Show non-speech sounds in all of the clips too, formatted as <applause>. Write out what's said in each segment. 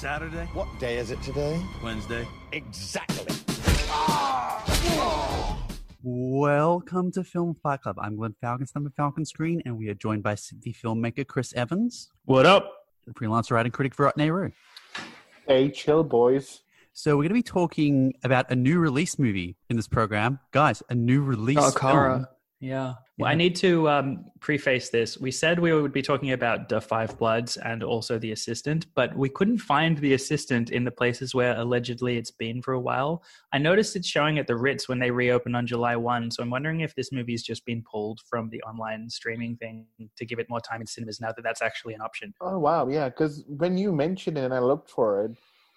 Saturday? What day is it today? Wednesday. Exactly. Welcome to Film Fight Club. I'm Glenn Falconston of Falcon Screen, and we are joined by the filmmaker Chris Evans, What up? and freelance writer and critic Virat Nehru. Hey, chill, boys. So we're going to be talking about a new release movie in this program, guys. A new release. Oh, film. Kara. Yeah. Well, I need to um, preface this. We said we would be talking about the Five Bloods and also the assistant, but we couldn't find the assistant in the places where allegedly it's been for a while. I noticed it's showing at the Ritz when they reopen on July 1. So I'm wondering if this movie's just been pulled from the online streaming thing to give it more time in cinemas now that that's actually an option. Oh wow, yeah. Because when you mentioned it and I looked for it,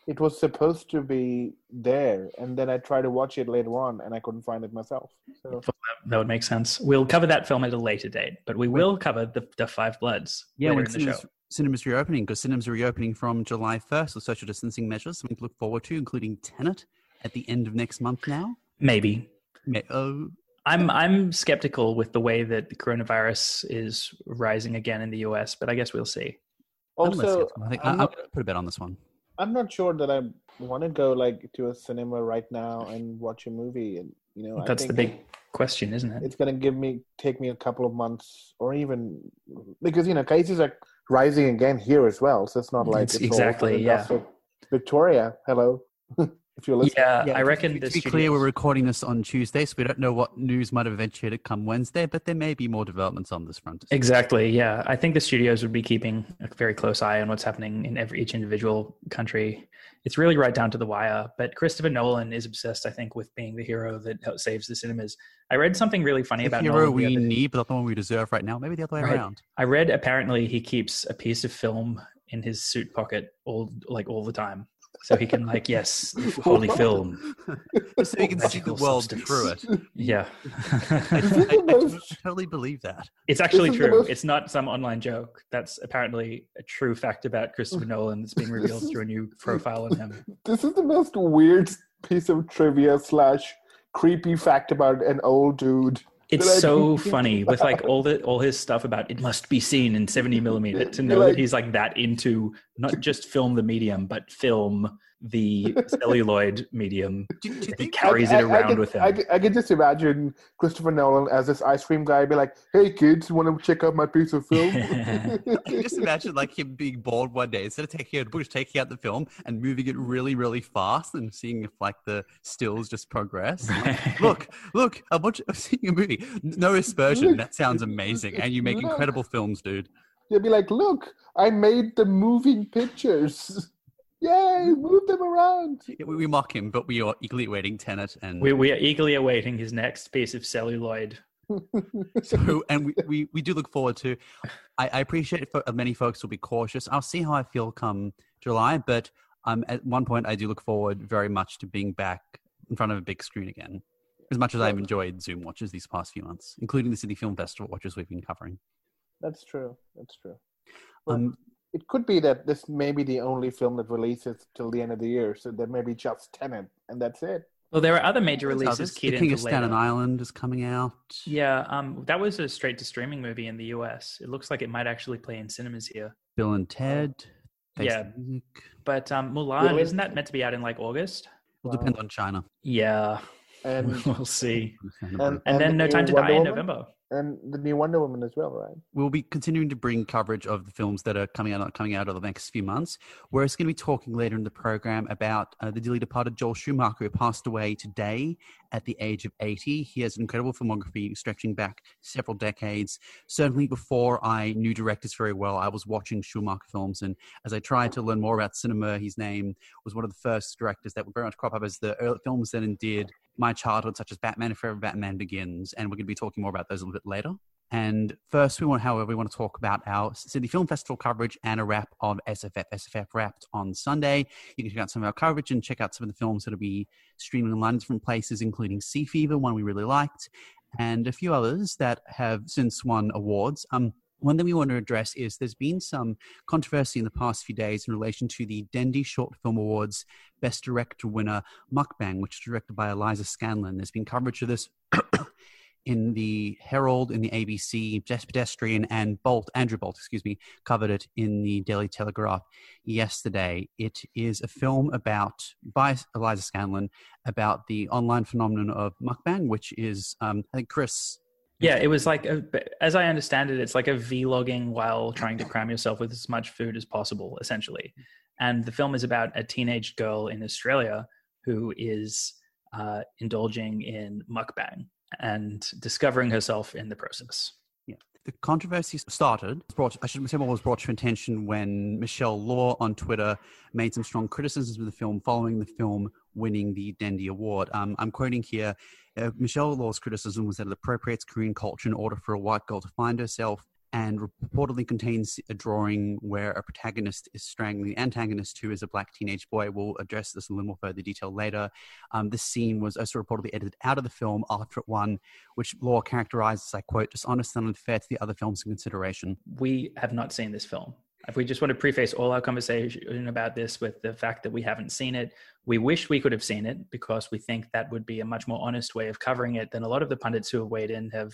it was supposed to be there, and then I tried to watch it later on, and I couldn't find it myself. So That would make sense. We'll cover that film at a later date, but we will cover the, the Five Bloods Yeah, later when in the cinemas, show. cinemas reopening, because cinemas are reopening from July 1st with social distancing measures, something to look forward to, including Tenet at the end of next month now. Maybe. Me- Oh, I'm I'm skeptical with the way that the coronavirus is rising again in the US, but I guess we'll see. I'm also. I think I, I'm I'm going to put a bet on this one. I'm not sure that I want to go like to a cinema right now and watch a movie, and you know, I That's the big question, isn't it? It's gonna give me take me a couple of months, or even because you know cases are rising again here as well. So it's not like It's it's exactly, yeah. Victoria, hello. <laughs> if you're listening. Yeah, Yeah, I reckon to, the to be clear, we're recording this on Tuesday, so we don't know what news might have eventuated come Wednesday, but there may be more developments on this front. Exactly. Yeah, I think the studios would be keeping a very close eye on what's happening in every each individual country. It's really right down to the wire. But Christopher Nolan is obsessed, I think, with being the hero that saves the cinemas. I read something really funny The about hero Nolan the we need, but not the one we deserve right now. Maybe the other way Right. around. I read apparently he keeps a piece of film in his suit pocket all like all the time, so he can like yes, holy <laughs> film. <laughs> so you can see the world substance. through it. Yeah, <laughs> I, I, This I totally believe that. it's actually true. most- It's not some online joke. That's apparently a true fact about Christopher Nolan that's being been revealed through a new profile on him. This is the most weird piece of trivia slash creepy fact about an old dude. It's so funny with like all the all his stuff about it must be seen in 70 millimeter to know Like- that he's like that into not just film the medium but film the celluloid medium Do, do you he carries I- it I- I around could- with him I, could- I could just imagine Christopher Nolan as this ice cream guy, be like, "Hey kids, want to check out my piece of film?" <laughs> <laughs> I can just imagine like him being bored one day instead of taking out Bush, taking out the film and moving it really, really fast and seeing if like the stills just progress. Like, <laughs> look, look, I'm watching, I'm seeing a movie. No aspersion. That sounds amazing, and you make incredible films, dude. You'd be like, "Look, I made the moving pictures. Yay, move them around." We, we mock him, but we are eagerly awaiting Tenet and we, we are eagerly awaiting his next piece of celluloid <laughs> so and we, we, we do look forward to I, I appreciate fo- many folks will be cautious i'll see how i feel come july but um, at one point i do look forward very much to being back in front of a big screen again as much as i've enjoyed zoom watches these past few months including the Sydney film festival watches we've been covering That's true. That's true. Well, um, it could be that this may be the only film that releases till the end of the year, so there may be just Tenet, and that's it. well there are other major releases others. keyed the king of staten island is coming out yeah um that was a straight to streaming movie in the us it looks like it might actually play in cinemas here bill and ted Yeah. but um mulan Really? isn't that meant to be out in like august will depend on china yeah And <laughs> we'll see Understandably. and, then no time to Wonder die in november and the new Wonder Woman as well, right? we'll be continuing to bring coverage of the films that are coming out coming out over the next few months. We're also going to be talking later in the program about uh, the dearly departed Joel Schumacher, who passed away today at the age of 80. He has an incredible filmography stretching back several decades. Certainly, before I knew directors very well, I was watching Schumacher films, and as I tried to learn more about cinema, his name was one of the first directors that would very much crop up as the films that endeared my childhood, such as Batman Forever, Batman Begins, and we're going to be talking more about those a little bit later. And first, we want, however, we want to talk about our Sydney Film Festival coverage and a wrap of SFF. SFF wrapped on Sunday. You can check out some of our coverage and check out some of the films that'll be streaming online in different places, including Sea Fever, one we really liked, and a few others that have since won awards. Um, one thing we want to address is there's been some controversy in the past few days in relation to the Dendy Short Film Awards Best Director winner Mukbang, which is directed by Eliza Scanlon. There's been coverage of this <coughs> in the Herald, in the ABC, Jess Pedestrian, and Bolt, Andrew Bolt, excuse me, covered it in the Daily Telegraph yesterday. It is a film about, by Eliza Scanlon, about the online phenomenon of mukbang, which is, um, I think Chris. Yeah, it was like, a, as I understand it, it's like a vlogging while trying to cram yourself with as much food as possible, essentially. And the film is about a teenage girl in Australia who is uh, indulging in mukbang and discovering herself in the process. Yeah. The controversy started, brought, I should say was brought to attention when Michelle Law on Twitter made some strong criticisms of the film following the film winning the Dendy Award. Um, I'm quoting here uh, Michelle Law's criticism was that it appropriates Korean culture in order for a white girl to find herself and reportedly contains a drawing where a protagonist is strangling the antagonist, who is a black teenage boy. We'll address this in a little more further detail later. Um, this scene was also reportedly edited out of the film after it won, which Law characterized as, I quote, dishonest and unfair to the other films in consideration. We have not seen this film. If we just want to preface all our conversation about this with the fact that we haven't seen it, we wish we could have seen it because we think that would be a much more honest way of covering it than a lot of the pundits who have weighed in have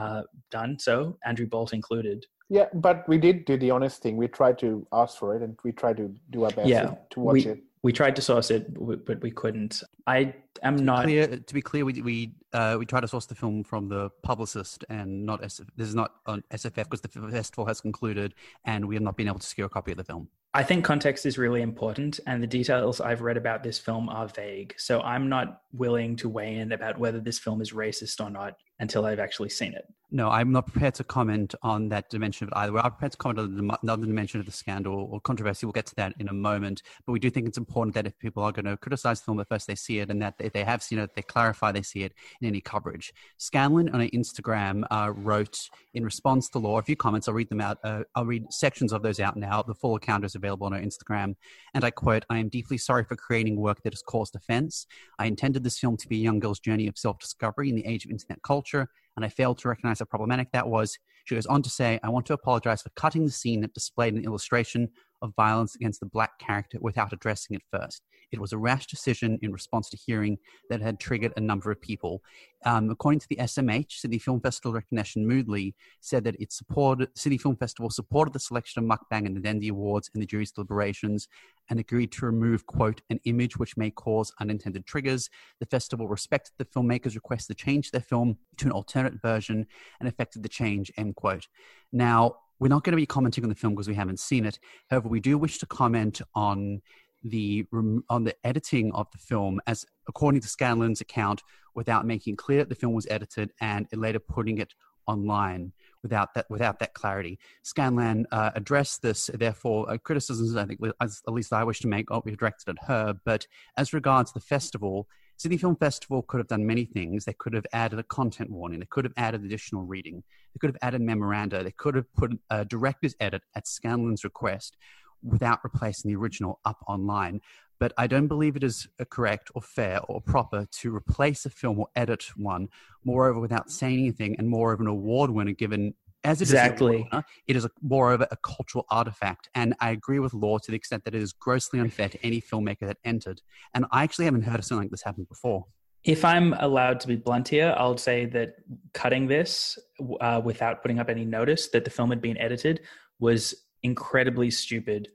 uh, done so, Andrew Bolt included. Yeah, but we did do the honest thing. We tried to ask for it, and we tried to do our best Yeah, to watch we, it. we tried to source it, but we couldn't. I am To not. clear, to be clear, we we uh, we try to source the film from the publicist and not SF. This is not on SFF because the festival has concluded, and we have not been able to secure a copy of the film. I think context is really important, and the details I've read about this film are vague. So I'm not willing to weigh in about whether this film is racist or not until I've actually seen it. No, I'm not prepared to comment on that dimension of it either. We're prepared to comment on the another dimension of the scandal or controversy. We'll get to that in a moment. But we do think it's important that if people are going to criticize the film at first they see it, and that if they have seen it, they clarify they see it in any coverage. Scanlon on Instagram uh, wrote in response to law a few comments. I'll read them out. Uh, I'll read sections of those out now. The full account is available on her Instagram. And I quote, I am deeply sorry for creating work that has caused offense. I intended this film to be a young girl's journey of self discovery in the age of internet culture, and I failed to recognize how problematic that was. She goes on to say, I want to apologize for cutting the scene that displayed an illustration of violence against the black character without addressing it first. It was a rash decision in response to hearing that had triggered a number of people. Um, according to the SMH, Sydney Film Festival recognition Moodley said that it supported Sydney Film Festival supported the selection of Mukbang in the Dendy Awards and the jury's deliberations and agreed to remove, quote, an image which may cause unintended triggers. The festival respected the filmmakers' request to change their film to an alternate version and effected the change, end quote. Now, we're not going to be commenting on the film because we haven't seen it. However, we do wish to comment on the on the editing of the film, as according to Scanlon's account, without making clear that the film was edited and later putting it online without that without that clarity. Scanlon uh, addressed this, therefore, uh, criticisms I think, as, at least I wish to make, are directed at her. But as regards the festival, Sydney Film Festival could have done many things. They could have added a content warning. They could have added additional reading. They could have added memoranda. They could have put a director's edit at Scanlon's request without replacing the original up online. But I don't believe it is correct or fair or proper to replace a film or edit one, moreover, without saying anything, and moreover, an award winner given as it is an Exactly. award winner, it is a, moreover a cultural artifact. And I agree with Law to the extent that it is grossly unfair to any filmmaker that entered. And I actually haven't heard of something like this happen before. If I'm allowed to be blunt here, I'll say that cutting this uh, without putting up any notice that the film had been edited was incredibly stupid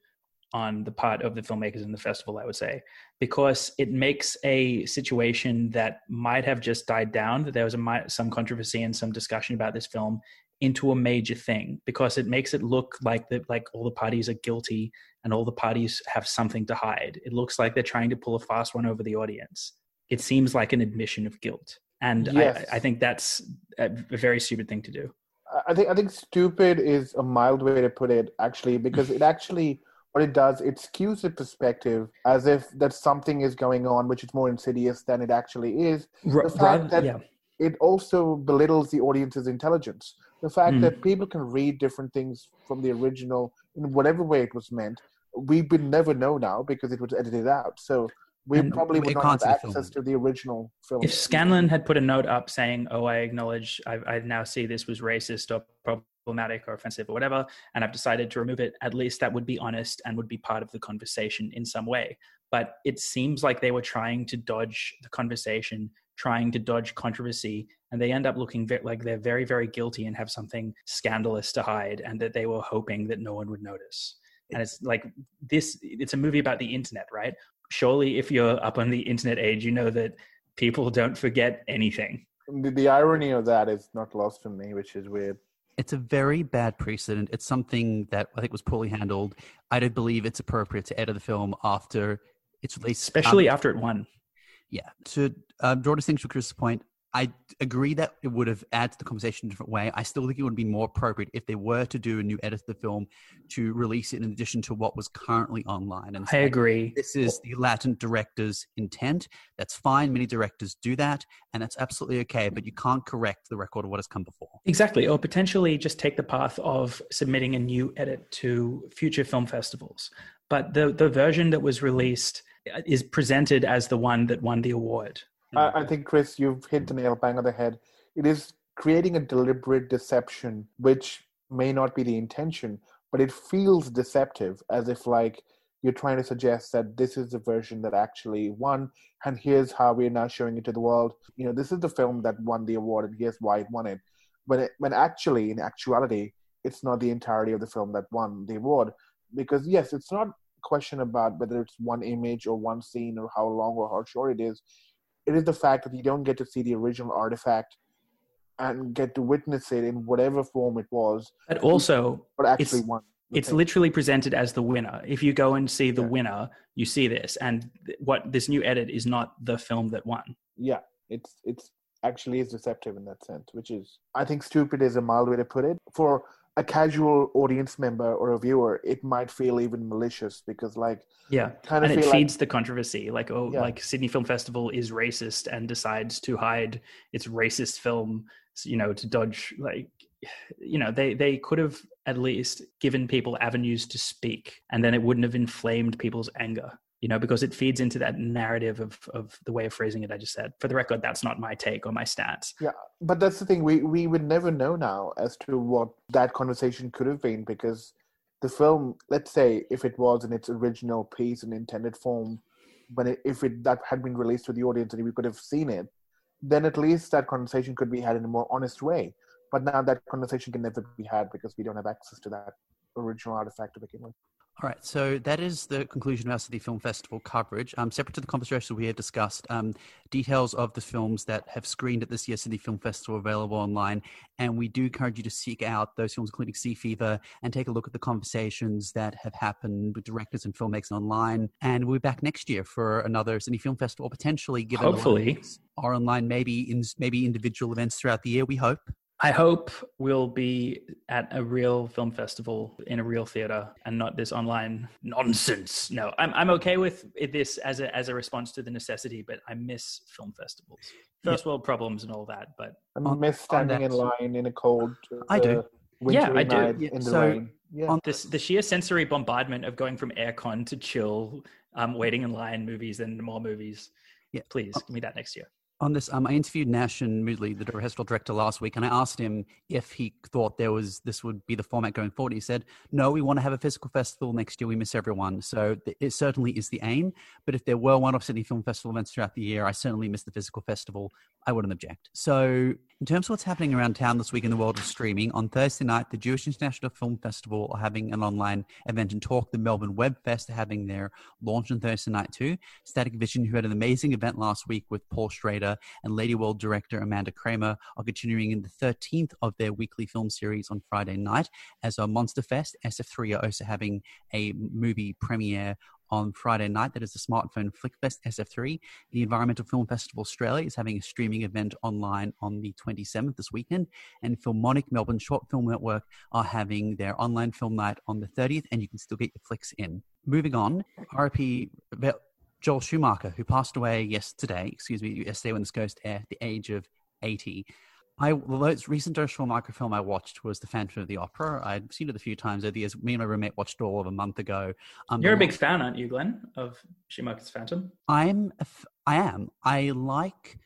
on the part of the filmmakers in the festival, I would say, because it makes a situation that might have just died down, that there was a, some controversy and some discussion about this film, into a major thing because it makes it look like that like all the parties are guilty and all the parties have something to hide. It looks like they're trying to pull a fast one over the audience. It seems like an admission of guilt. And Yes. I, I think that's a very stupid thing to do. I think I think stupid is a mild way to put it actually because it actually what it does it skews the perspective as if that something is going on which is more insidious than it actually is. R- fact rather- that- yeah. It also belittles the audience's intelligence. The fact Mm. that people can read different things from the original in whatever way it was meant, we would never know now because it was edited out. So we And probably would not have access to the original film. if Scanlon had put a note up saying, "Oh, I acknowledge, I, I now see this was racist or problematic or offensive or whatever, and I've decided to remove it," at least that would be honest and would be part of the conversation in some way. But it seems like they were trying to dodge the conversation, trying to dodge controversy, and they end up looking ve- like they're very, very guilty and have something scandalous to hide, and that they were hoping that no one would notice. And it's like this. It's a movie about the internet, right? Surely, if you're up on the internet age, you know that people don't forget anything. The, the irony of that is not lost on me, which is weird. It's a very bad precedent. It's something that I think was poorly handled. I don't believe it's appropriate to edit the film after it's released. especially Um, after it won. Yeah. To um, draw distinction to Chris's point, I agree that it would have added to the conversation in a different way. I still think it would be more appropriate if they were to do a new edit of the film to release it in addition to what was currently online. And I say, agree. This is the Latin director's intent. That's fine. Many directors do that, and that's absolutely okay. But you can't correct the record of what has come before. Exactly, or potentially just take the path of submitting a new edit to future film festivals. But the the version that was released uh, is presented as the one that won the award. I, I think, Chris, you've hit the nail bang on the head. It is creating a deliberate deception, which may not be the intention, but it feels deceptive, as if like you're trying to suggest that this is the version that actually won, and here's how we're now showing it to the world. You know, this is the film that won the award, and here's why it won it. When it, when actually, in actuality, it's not the entirety of the film that won the award, because yes, it's not question about whether it's one image or one scene or how long or how short it is it is the fact that you don't get to see the original artifact and get to witness it in whatever form it was, But also, but actually It's- won. the it's thing. literally presented as the winner. If you go and see the Yeah. winner, you see this, and th- what this new edit is not the film that won. yeah, it's it's actually is deceptive in that sense, which is I think stupid is a mild way to put it. For a casual audience member or a viewer, it might feel even malicious because like Yeah, kind of and it feel like feeds the controversy. Like, oh, Yeah. like Sydney Film Festival is racist and decides to hide its racist film, you know, to dodge like, you know, they they could have at least given people avenues to speak, and then it wouldn't have inflamed people's anger. You know, because it feeds into that narrative of of the way of phrasing it I just said. For the record, that's not my take or my stance. Yeah, but that's the thing we we would never know now as to what that conversation could have been because the film let's say if it was in its original piece and intended form but if it that had been released to the audience and we could have seen it then at least that conversation could be had in a more honest way but now that conversation can never be had because we don't have access to that original artifact to begin with All right, so that is the conclusion of our Sydney Film Festival coverage. Um, separate to the conversation we have discussed, um, details of the films that have screened at this year's Sydney Film Festival are available online, and we do encourage you to seek out those films, including Sea Fever, and take a look at the conversations that have happened with directors and filmmakers online. And we'll be back next year for another Sydney Film Festival, potentially given Hopefully. are online, maybe in maybe individual events throughout the year. We hope. I hope we'll be at a real film festival in a real theater and not this online nonsense. No, I'm I'm okay with this as a as a response to the necessity, but I miss film festivals. First world problems and all that, but i miss standing in line in a cold I do. uh, Yeah, I do. night Yeah, in the so rain yeah on- this the sheer sensory bombardment of going from aircon to chill, um, waiting in line movies and more movies. Yeah. Please give me that next year. On this, um, I interviewed Nashen Moodley, the festival director, last week, and I asked him if he thought there was this would be the format going forward. He said, "No, we want to have a physical festival next year. We miss everyone, so it certainly is the aim. But if there were one-off Sydney Film Festival events throughout the year, I certainly miss the physical festival. I wouldn't object. So, in terms of what's happening around town this week in the world of streaming, on Thursday night, the Jewish International Film Festival are having an online event and talk. The Melbourne Web Fest are having their launch on Thursday night too. Static Vision, who had an amazing event last week with Paul Schrader and Lady World director Amanda Kramer, are continuing in the 13th of their weekly film series on Friday night. As a Monster Fest, SF3 are also having a movie premiere on Friday night. That is the Smartphone Flickfest SF3. The Environmental Film Festival Australia is having a streaming event online on the 27th this weekend. And Filmonic Melbourne Short Film Network are having their online film night on the 30th, and you can still get your flicks in. Moving on, RP Joel Schumacher, who passed away yesterday, excuse me, yesterday when this goes to air, at the age of 80. I, the most recent Joel Schumacher film I watched was The Phantom of the Opera. I'd seen it a few times over the years. Me and my roommate watched it all of a month ago. Um, You're a big fan, aren't you, Glenn, of Schumacher's Phantom? I'm a f- I am. I like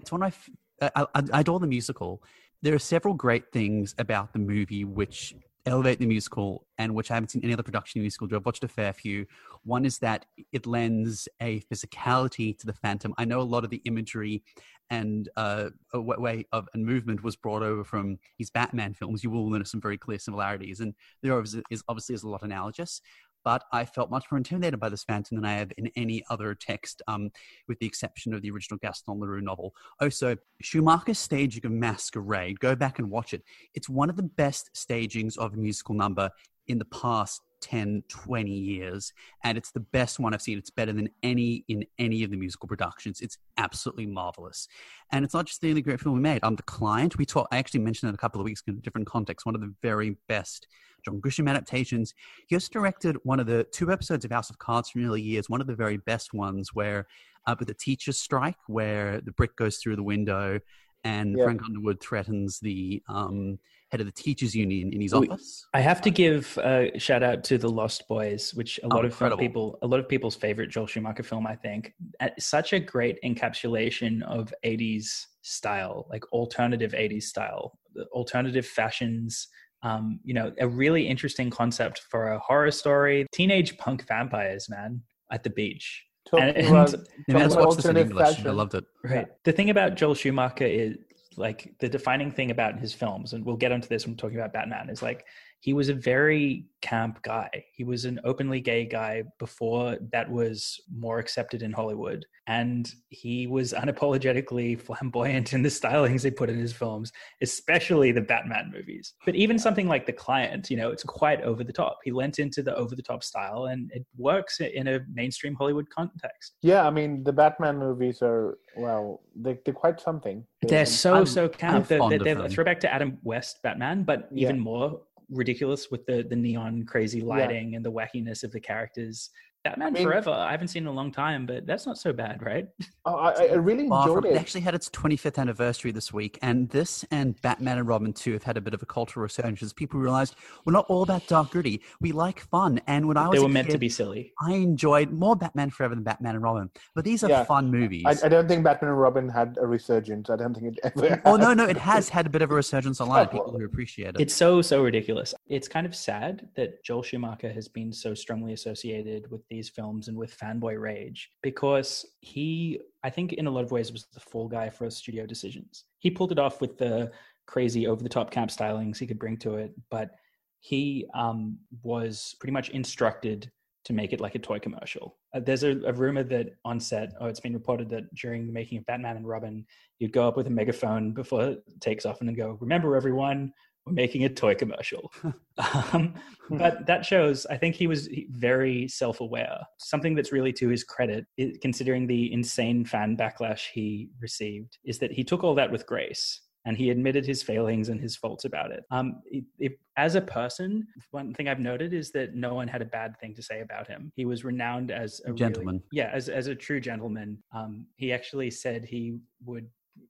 it's one I, f- I, I I adore the musical. There are several great things about the movie which elevate the musical and which I haven't seen any other production musical do. I've watched a fair few. One is that it lends a physicality to the Phantom. I know a lot of the imagery and uh, way of and movement was brought over from his Batman films. You will notice some very clear similarities, and there is obviously is a lot analogous but I felt much more intimidated by this phantom than I have in any other text, um, with the exception of the original Gaston Leroux novel. Also, Schumacher's staging of Masquerade, go back and watch it. It's one of the best stagings of a musical number in the past 10 20 years and it's the best one i've seen it's better than any in any of the musical productions it's absolutely marvelous and it's not just the only great film we made I'm um the client we talked i actually mentioned it a couple of weeks in a different context one of the very best John Grisham adaptations. He also directed one of the two episodes of House of Cards from early years, one of the very best ones where uh, with the teachers strike, where the brick goes through the window and yeah. Frank Underwood threatens the um, head of the teachers union in his office. I have to give a shout out to the Lost Boys, which a lot oh, of people, a lot of people's favorite Joel Schumacher film. I think such a great encapsulation of '80s style, like alternative '80s style, alternative fashions, um, you know, a really interesting concept for a horror story. Teenage punk vampires, man, at the beach. and, and, and watched in English. I loved it. Right. The thing about Joel Schumacher is like the defining thing about his films, and we'll get into this when we're talking about Batman, is like he was a very camp guy. He was an openly gay guy before that was more accepted in Hollywood. And he was unapologetically flamboyant in the stylings they put in his films, especially the Batman movies. But even something like The Client, you know, it's quite over the top. He lent into the over the top style and it works in a mainstream Hollywood context. Yeah, I mean, the Batman movies are, well, they, are quite something. They're, they're so, I'm, so camp. They're, they're, they're a throwback to Adam West Batman, but even yeah. more ridiculous with the the neon crazy lighting yeah. and the wackiness of the characters Batman I mean, Forever. I haven't seen in a long time, but that's not so bad, right? <laughs> Oh, I, I really enjoyed it. It actually had its 25th anniversary this week, and this and Batman and Robin 2 have had a bit of a cultural resurgence. People realized we're not all about dark gritty. We like fun, and when I was they were kid, meant to be silly. I enjoyed more Batman Forever than Batman and Robin, but these are yeah. fun movies. I, I, don't think Batman and Robin had a resurgence. I don't think it ever. Had. <laughs> Oh no, no, it has had a bit of a resurgence online. <laughs> People who appreciate it. It's so so ridiculous. It's kind of sad that Joel Schumacher has been so strongly associated with these films and with fanboy rage because he, I think, in a lot of ways, was the fall guy for studio decisions. He pulled it off with the crazy over the top camp stylings he could bring to it, but he um, was pretty much instructed to make it like a toy commercial. Uh, there's a, a, rumor that on set, oh, it's been reported that during the making of Batman and Robin, you'd go up with a megaphone before it takes off and then go, "Remember, everyone, we're making a toy commercial. <laughs> um, but that shows, I think he was very self aware. Something that's really to his credit, considering the insane fan backlash he received, is that he took all that with grace and he admitted his failings and his faults about it. Um, it, it, as a person, one thing I've noted is that no one had a bad thing to say about him. He was renowned as a gentleman. Really, yeah, as as a true gentleman. Um, he actually said he would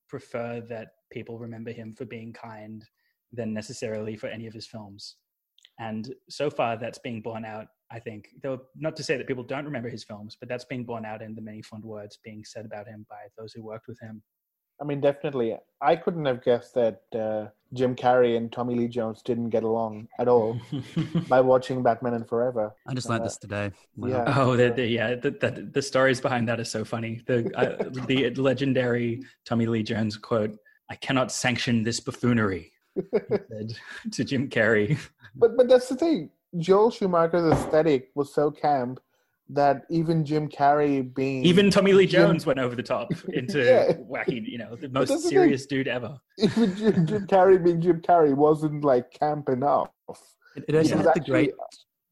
prefer that people remember him for being kind than necessarily for any of his films. And so far, that's being borne out. I think, though, not to say that people don't remember his films, but that's being borne out in the many fond words being said about him by those who worked with him. I mean, definitely. I couldn't have guessed that uh, Jim Carrey and Tommy Lee Jones didn't get along at all <laughs> by watching Batman and Forever. I just learned uh, this today. Wow. Yeah. Oh, the, the, yeah. The, the, the, stories behind that are so funny. The uh, <laughs> the legendary Tommy Lee Jones quote: "I cannot sanction this buffoonery." <laughs> said <laughs> to Jim Carrey. But but that's the thing. Joel Schumacher's aesthetic was so camp that even Jim Carrey being even Tommy Lee Jones went over the top into <laughs> yeah. wacky, you know, the most serious dude ever. Even Jim, Jim, Carrey being Jim Carrey wasn't like camp enough. It, it also had the great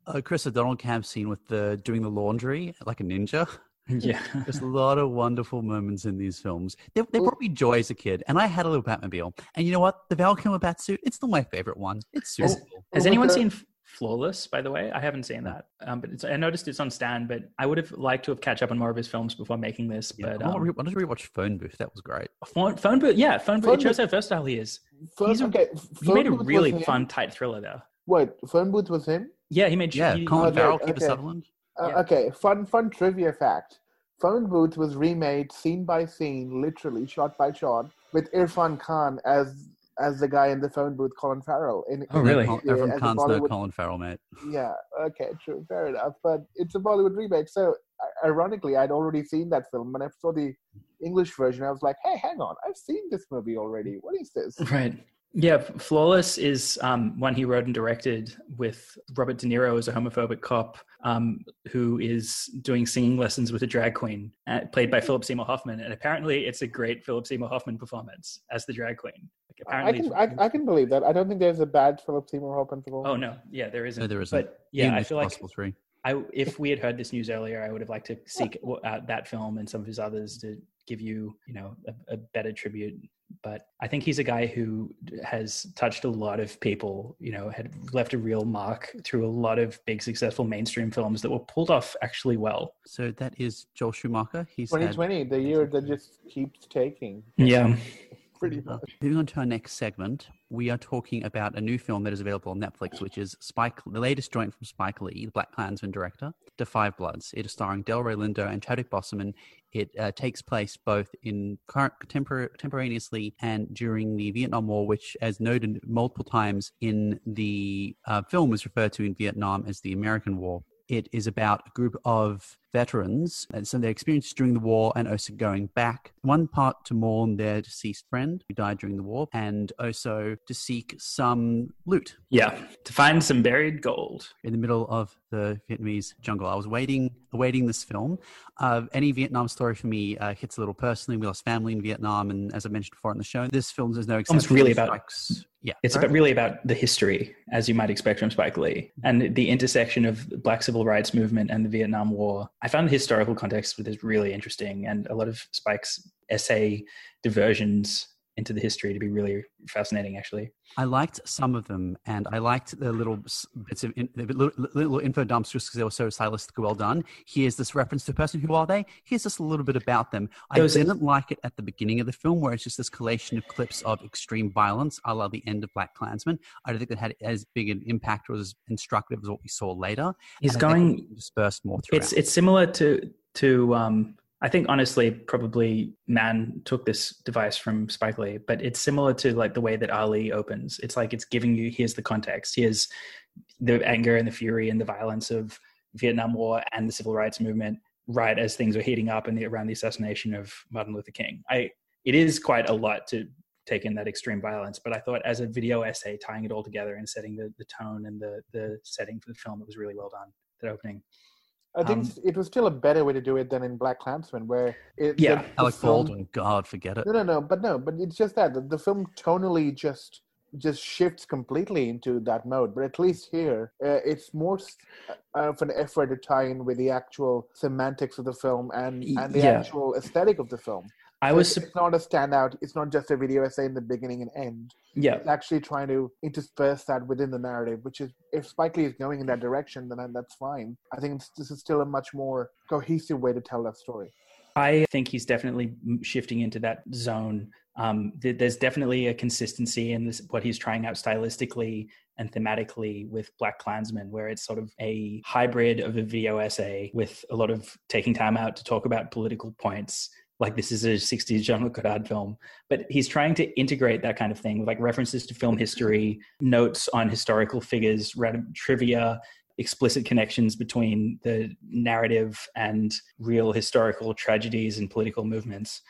uh, Chris O'Donnell camp scene with the doing the laundry like a ninja. Yeah. There's a lot of wonderful moments in these films. They, they brought me joy as a kid, and I had a little Batmobile. And you know what? The Val Kilmer Batsuit, it's still my favorite one. It's super Has, cool. has anyone seen Flawless, by the way? I haven't seen that. Um, but I noticed it's on Stan, but I would have liked to have catch up on more of his films before making this. Yeah, but um, I wanted to rewatch Phone Booth. That was great. Phone, phone Booth, yeah. Phone, Booth. It shows how versatile he is. Phone, He's a, okay, he made a really fun, tight thriller though. What? Phone Booth was him? Yeah, he made. Yeah, he, Colin Farrell, okay, Kiefer Sutherland. Uh, yeah. Okay, fun, fun trivia fact. Phone Booth was remade scene by scene, literally shot by shot, with Irfan Khan as as the guy in the phone booth, Colin Farrell. In, Oh, in- really? Col- yeah, Everyone as a can't Colin Farrell, mate. Yeah, okay, true, fair enough. But it's a Bollywood remake, so ironically, I'd already seen that film. When I saw the English version, I was like, "Hey, hang on, I've seen this movie already. What is this?" <laughs> Right. Yeah, Flawless is um, one he wrote and directed with Robert De Niro as a homophobic cop um, who is doing singing lessons with a drag queen, uh, played by Philip Seymour Hoffman. And apparently, it's a great Philip Seymour Hoffman performance as the drag queen. Like, I apparently, can, I, I can believe that. I don't think there's a bad Philip Seymour Hoffman film. oh no, yeah, there isn't. No, there isn't. But yeah, Even I feel like Impossible three. I, if we had heard this news earlier, I would have liked to seek out that film and some of his others to give you, you know, a, a better tribute. But I think he's a guy who has touched a lot of people. You know, had left a real mark through a lot of big, successful mainstream films that were pulled off actually well. So that is Joel Schumacher. He's had 2020, the year that just keeps taking. Yeah, Pretty much. moving on to our next segment, we are talking about a new film that is available on Netflix, which is Spike, the latest joint from Spike Lee, the BlacKkKlansman director, *The Five Bloods. It is starring Delroy Lindo and Chadwick Boseman. It uh, takes place both in tempor- contemporaneously and during the Vietnam War, which, as noted multiple times in the uh, film, was referred to in Vietnam as the American War. It is about a group of veterans and some of their experiences during the war and also going back. One part to mourn their deceased friend who died during the war and also to seek some loot yeah, to find some buried gold. in the middle of the Vietnamese jungle. I was waiting, awaiting this film. Uh, any Vietnam story for me uh, hits a little personally. We lost family in Vietnam, and as I mentioned before in the show, this film is no exception. really about- strikes- yeah, It's about, really about the history, as you might expect from Spike Lee, and the intersection of Black Civil Rights Movement and the Vietnam War. I found the historical context for this really interesting, and a lot of Spike's essay diversions into the history to be really fascinating, actually. I liked some of them, and I liked the little bits of in, the little, little info dumps just because they were so stylistically well done. Here's this reference to a person. Who are they? Here's just a little bit about them. I Those- didn't like it at the beginning of the film, where it's just this collation of clips of extreme violence, a la the end of BlacKkKlansman. I don't think it had as big an impact or as instructive as what we saw later. He's going dispersed more throughout. it's it's similar to to um I think honestly probably Mann took this device from Spike Lee, but it's similar to like the way that Ali opens. It's like it's giving you here's the context, here's the anger and the fury and the violence of Vietnam War and the civil rights movement right as things are heating up and the, around the assassination of Martin Luther King. I it is quite a lot to take in that extreme violence, but I thought as a video essay tying it all together and setting the, the tone and the the setting for the film, it was really well done. That opening. I think Um, it was still a better way to do it than in BlacKkKlansman, where it, Yeah, the, the Alec film- Baldwin, God, forget it. No, no, no, but no, but it's just that the, the film tonally just just shifts completely into that mode. But at least here, uh, it's more uh, of an effort to tie in with the actual semantics of the film and and the Yeah. actual aesthetic of the film. I So was it's, not a standout. It's not just a video essay in the beginning and end. yeah It's actually trying to intersperse that within the narrative, which is if Spike Lee is going in that direction, then that's fine. I think it's, this is still a much more cohesive way to tell that story. I think he's definitely shifting into that zone. Um, th- there's definitely a consistency in this, what he's trying out stylistically and thematically with BlacKkKlansman, where it's sort of a hybrid of a video essay with a lot of taking time out to talk about political points. Like this is a 60s Jean-Luc Godard film, but he's trying to integrate that kind of thing with like references to film history, notes on historical figures, random trivia, explicit connections between the narrative and real historical tragedies and political movements.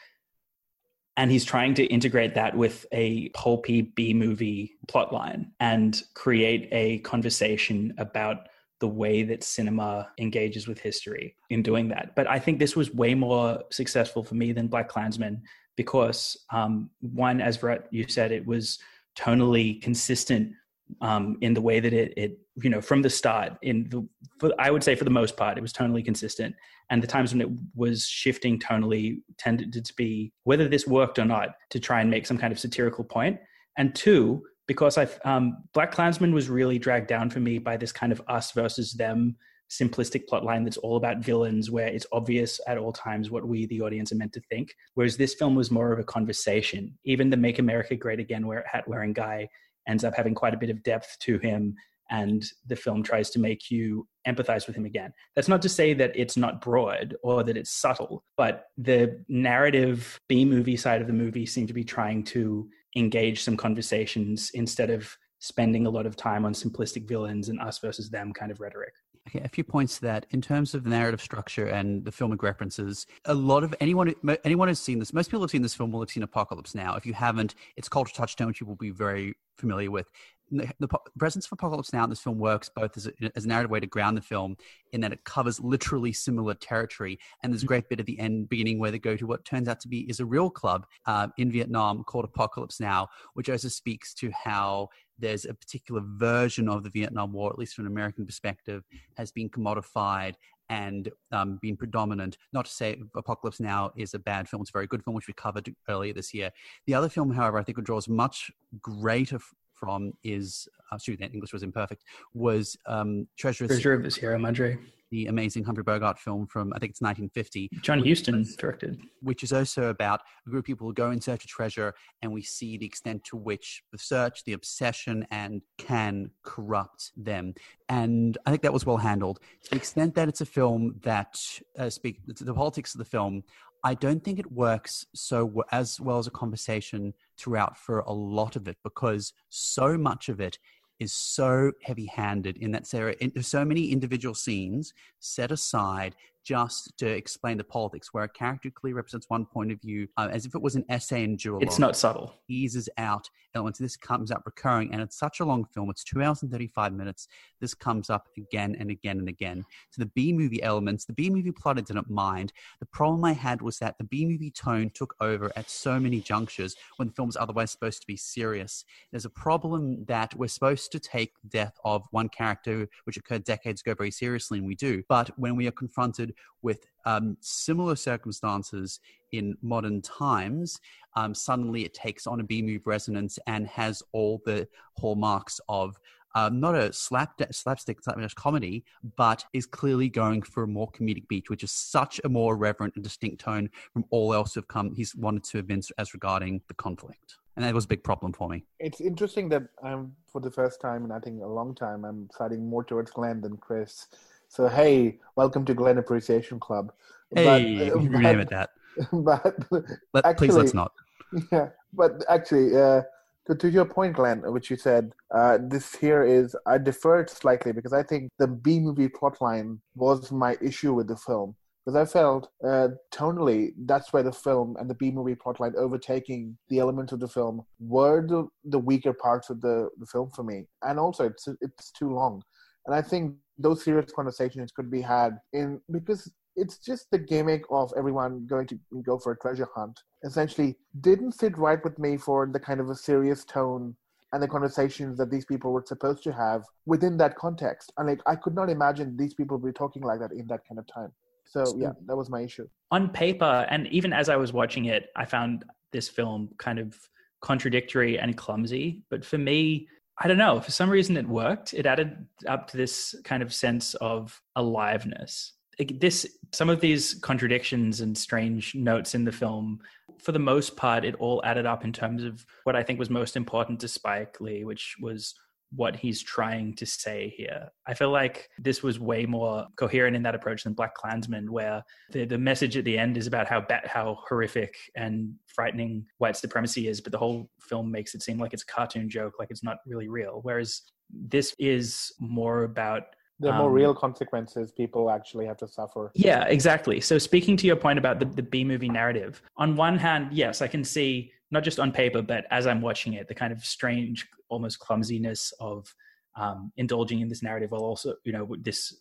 And he's trying to integrate that with a pulpy B movie plotline and create a conversation about the way that cinema engages with history in doing that. But I think this was way more successful for me than BlacKkKlansman because, um, one, as Brett, you said, it was tonally consistent um, in the way that it, it, you know, from the start, in the, for, I would say for the most part, it was tonally consistent. And the times when it was shifting tonally tended to be whether this worked or not to try and make some kind of satirical point. And two, because I, um, BlacKkKlansman was really dragged down for me by this kind of us versus them simplistic plotline that's all about villains, where it's obvious at all times what we, the audience, are meant to think. Whereas this film was more of a conversation. Even the "Make America Great Again" wear, hat wearing guy ends up having quite a bit of depth to him and the film tries to make you empathize with him again. That's not to say that it's not broad or that it's subtle, but the narrative B movie side of the movie seemed to be trying to engage some conversations instead of spending a lot of time on simplistic villains and us versus them kind of rhetoric. Okay, a few points to that in terms of narrative structure and the filmic references. A lot of anyone anyone who's seen this, most people have seen this film will have seen Apocalypse Now. If you haven't, it's cultural touchstone, which you will be very familiar with. The, presence of Apocalypse Now in this film works both as a, as a narrative way to ground the film in that it covers literally similar territory. And there's a great bit at the end, beginning where they go to what turns out to be is a real club uh, in Vietnam called Apocalypse Now, which also speaks to how there's a particular version of the Vietnam War, at least from an American perspective, has been commodified and um, been predominant. Not to say Apocalypse Now is a bad film; it's a very good film, which we covered earlier this year. The other film, however, I think draws much greater from is, uh, that English was imperfect, was um, Treasure, Treasure of the Sierra Madre the amazing Humphrey Bogart film from I think it's 1950. John Huston directed, which is also about a group of people who go in search of treasure, and we see the extent to which the search, the obsession, and can corrupt them. And I think that was well handled. To the extent that it's a film that uh, speak the politics of the film. I don't think it works so as well as a conversation throughout for a lot of it because so much of it is so heavy handed in that there so many individual scenes set aside just to explain the politics, where a character clearly represents one point of view, uh, as if it was an essay in duologue. It's not subtle. Eases out elements. This comes up recurring, and it's such a long film. It's two hours and 35 minutes. This comes up again and again and again. So the B movie elements, the B movie plot I didn't mind. The problem I had was that the B movie tone took over at so many junctures when the film's otherwise supposed to be serious. There's a problem that we're supposed to take the death of one character, which occurred decades ago, very seriously, and we do. But when we are confronted with um, similar circumstances in modern times, um, suddenly it takes on a B move resonance and has all the hallmarks of um, not a slap slapstick slapdash comedy, but is clearly going for a more comedic beat, which is such a more reverent and distinct tone from all else who've come. He's wanted to evince as regarding the conflict, and that was a big problem for me. It's interesting that I'm for the first time, and I think a long time, I'm siding more towards Glenn than Chris so hey, welcome to Glenn Appreciation Club. Hey, but, uh, name it that. <laughs> But actually, please let's not. <laughs> Yeah, but actually, uh, to, to your point, Glenn, which you said, uh, this here is I deferred slightly because I think the B movie plotline was my issue with the film because I felt uh, tonally that's where the film and the B movie plotline overtaking the elements of the film were the, the weaker parts of the, the film for me, and also it's it's too long. And I think those serious conversations could be had in because it's just the gimmick of everyone going to go for a treasure hunt. Essentially, didn't sit right with me for the kind of a serious tone and the conversations that these people were supposed to have within that context. And like, I could not imagine these people be talking like that in that kind of time. So yeah, that was my issue. On paper, and even as I was watching it, I found this film kind of contradictory and clumsy. But for me, I don't know. For some reason, it worked. It added up to this kind of sense of aliveness. This, some of these contradictions and strange notes in the film, for the most part, it all added up in terms of what I think was most important to Spike Lee, which was what he's trying to say here. I feel like this was way more coherent in that approach than BlacKkKlansman, where the, the message at the end is about how bad, how horrific and frightening white supremacy is, but the whole film makes it seem like it's a cartoon joke, like it's not really real. Whereas this is more about the more um, real consequences people actually have to suffer. Yeah, exactly. So speaking to your point about the, the B movie narrative, on one hand, yes, I can see not just on paper, but as I'm watching it, the kind of strange, almost clumsiness of um, indulging in this narrative, while also, you know, this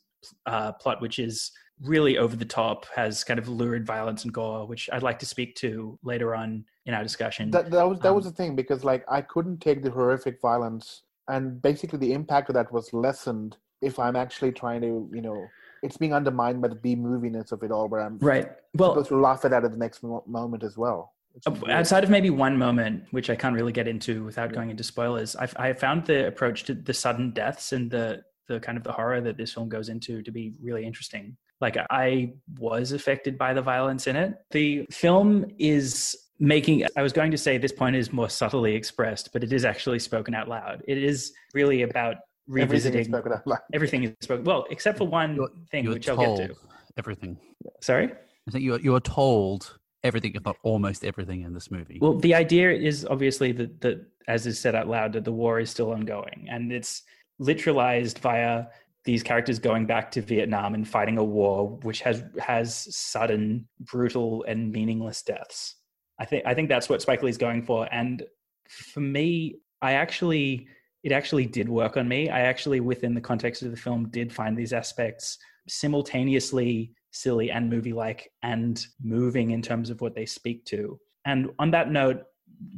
uh, plot which is really over the top, has kind of lurid violence and gore, which I'd like to speak to later on in our discussion. That, that was that um, was the thing because like I couldn't take the horrific violence, and basically the impact of that was lessened if I'm actually trying to, you know, it's being undermined by the B moviness of it all, where I'm right. Well, supposed to laugh at that at the next moment as well. Uh, outside of maybe one moment, which I can't really get into without going into spoilers, I've, I found the approach to the sudden deaths and the the kind of the horror that this film goes into to be really interesting. Like I was affected by the violence in it. The film is making i was going to say this point is more subtly expressed but it is actually spoken out loud. It is really about revisiting everything is spoken out loud. everything is spoken well except for one you're, thing you're which i'll get to. everything. Sorry? I think you're, you're told everything, if not almost everything, in this movie. Well, the idea is obviously that, that, as is said out loud, that the war is still ongoing, and it's literalized via these characters going back to Vietnam and fighting a war which has has sudden, brutal, and meaningless deaths. I think I think that's what Spike Lee's going for, and for me, I actually it actually did work on me. I actually, within the context of the film, did find these aspects simultaneously silly and movie like and moving in terms of what they speak to. And on that note,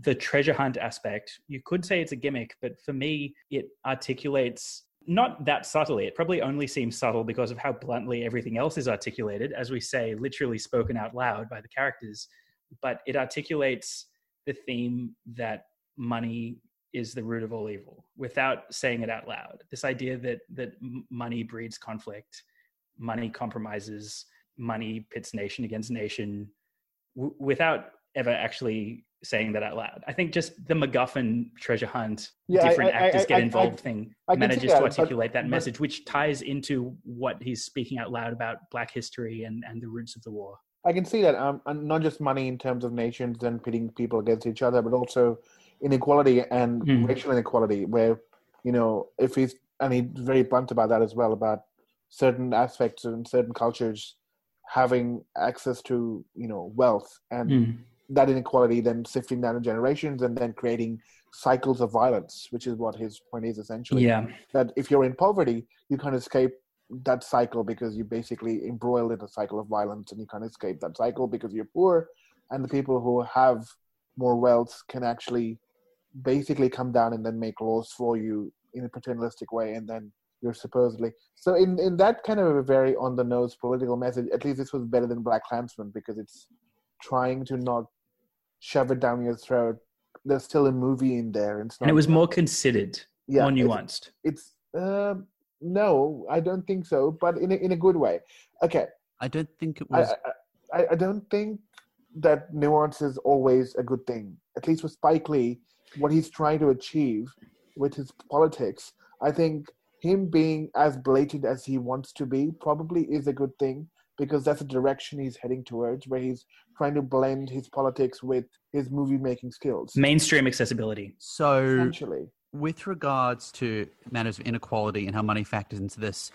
the treasure hunt aspect, you could say it's a gimmick, but for me, it articulates not that subtly. It probably only seems subtle because of how bluntly everything else is articulated, as we say, literally spoken out loud by the characters. But it articulates the theme that money is the root of all evil without saying it out loud. This idea that that money breeds conflict, money compromises, money pits nation against nation, w- without ever actually saying that out loud. I think just the MacGuffin treasure hunt, Yeah, different I- actors I- get involved thing manages to articulate that message, which ties into what he's speaking out loud about Black history and and the roots of the war. I can see that. Um, and not just money in terms of nations and pitting people against each other, but also inequality and Hmm. racial inequality. Where, you know, if he's and he's very blunt about that as well about certain aspects and certain cultures having access to you know wealth and Hmm. that inequality then sifting down in generations and then creating cycles of violence, which is what his point is essentially Yeah, that if you're in poverty, you can't escape that cycle because you basically embroiled in a cycle of violence and you can't escape that cycle because you're poor. And the people who have more wealth can actually basically come down and then make laws for you in a paternalistic way. And then you're supposedly. So, in, in that kind of a very on the nose political message, at least this was better than BlacKkKlansman because it's trying to not shove it down your throat. There's still a movie in there. And, it's and not it was more considered, yeah, more nuanced. it's um no i don't think so but in a, in a good way okay I don't think it was. I, I i don't think that nuance is always a good thing at least with spike lee what he's trying to achieve with his politics i think him being as blatant as he wants to be probably is a good thing because that's the direction he's heading towards where he's trying to blend his politics with his movie making skills Mainstream accessibility. so essentially with regards to matters of inequality and how money factors into this,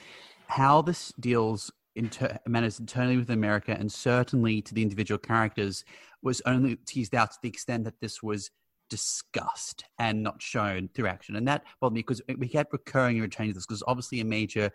how this deals inter- matters internally with America and certainly to the individual characters was only teased out to the extent that this was discussed and not shown through action. And that bothered me because we kept recurring and to this because obviously a major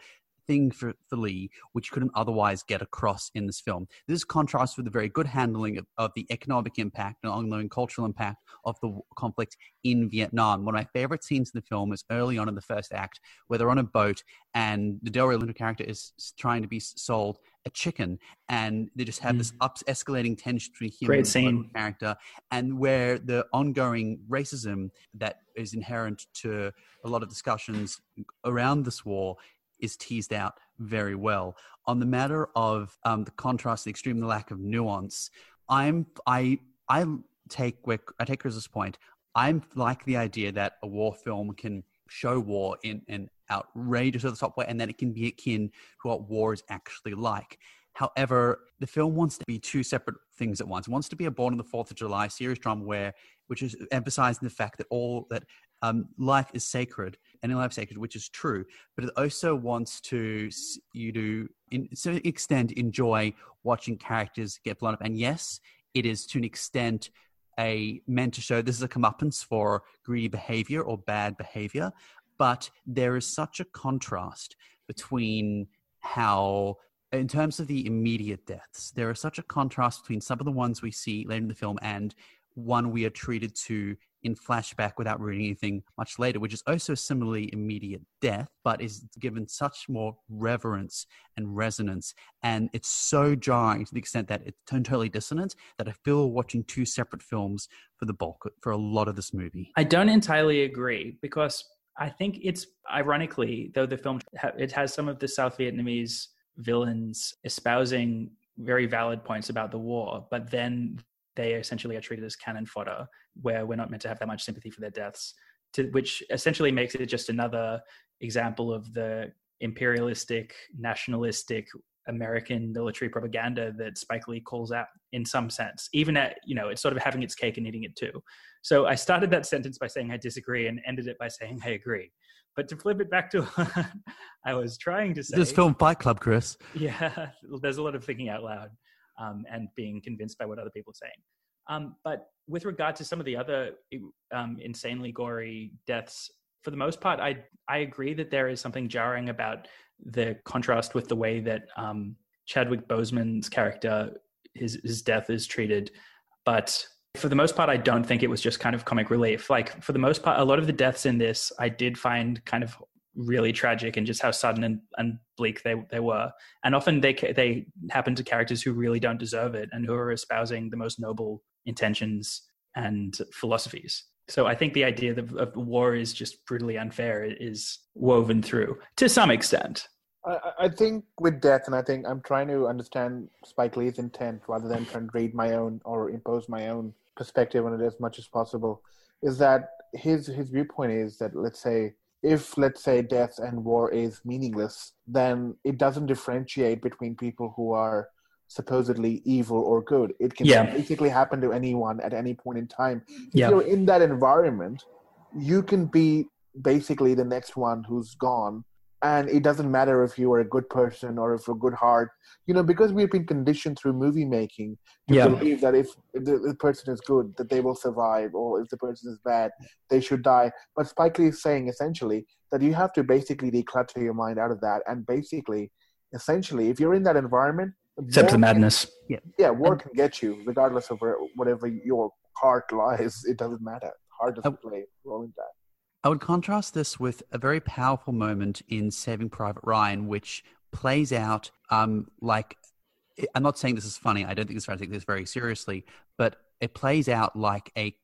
thing for, for Lee, which couldn't otherwise get across in this film. This contrasts with the very good handling of, of the economic impact and ongoing cultural impact of the conflict in Vietnam. One of my favorite scenes in the film is early on in the first act, where they're on a boat and the Delroy Lindo character is trying to be sold a chicken, and they just have this mm. ups escalating tension between him Great and the local character, and where the ongoing racism that is inherent to a lot of discussions around this war is teased out very well. On the matter of um, the contrast, the extreme the lack of nuance, I'm I I take where I take Chris's point. I'm like the idea that a war film can show war in an outrageous over the top way, and that it can be akin to what war is actually like. However, the film wants to be two separate things at once. It wants to be a Born on the Fourth of July series drama, where which is emphasizing the fact that all that um, life is sacred and in life sacred, which is true. But it also wants to you to, in some extent, enjoy watching characters get blown up. And yes, it is to an extent a meant to show this is a comeuppance for greedy behavior or bad behavior. But there is such a contrast between how in terms of the immediate deaths, there is such a contrast between some of the ones we see later in the film and one we are treated to in flashback without reading anything much later, which is oh also similarly immediate death, but is given such more reverence and resonance. And it's so jarring to the extent that it's totally dissonant that I feel watching two separate films for the bulk, for a lot of this movie. I don't entirely agree because I think it's ironically, though the film it has some of the South Vietnamese villains espousing very valid points about the war, but then they essentially are treated as cannon fodder, where we're not meant to have that much sympathy for their deaths. To which essentially makes it just another example of the imperialistic, nationalistic American military propaganda that Spike Lee calls out in some sense, even at, you know, it's sort of having its cake and eating it too. So I started that sentence by saying I disagree and ended it by saying I agree. But to flip it back to what <laughs> I was trying to say. This film Fight Club, Chris. Yeah, <laughs> there's a lot of thinking out loud um, and being convinced by what other people are saying. Um, but with regard to some of the other um, insanely gory deaths, for the most part, I I agree that there is something jarring about the contrast with the way that um, Chadwick Boseman's character his his death is treated. But for the most part, I don't think it was just kind of comic relief. Like for the most part, a lot of the deaths in this I did find kind of really tragic and just how sudden and, and bleak they, they were. And often they they happen to characters who really don't deserve it and who are espousing the most noble intentions and philosophies. So I think the idea of, of war is just brutally unfair is woven through to some extent. I, I think with death, and I think I'm trying to understand Spike Lee's intent rather than trying to read my own or impose my own perspective on it as much as possible. Is that his his viewpoint is that let's say if let's say death and war is meaningless, then it doesn't differentiate between people who are supposedly evil or good. It can Yeah. basically happen to anyone at any point in time. If Yeah. you're in that environment, you can be basically the next one who's gone. And it doesn't matter if you are a good person or if you're a good heart, you know, because we've been conditioned through movie making to Yeah. believe that if the, the person is good, that they will survive, or if the person is bad, they should die. But Spike Lee is saying essentially that you have to basically declutter your mind out of that, and basically, essentially, if you're in that environment, Except the madness. Can, yeah, war can get you, regardless of where, whatever your heart lies. It doesn't matter. Heart doesn't play a role in that. I would contrast this with a very powerful moment in Saving Private Ryan, which plays out um, like I'm not saying this is funny. I don't think it's trying to take this very seriously, but it plays out like a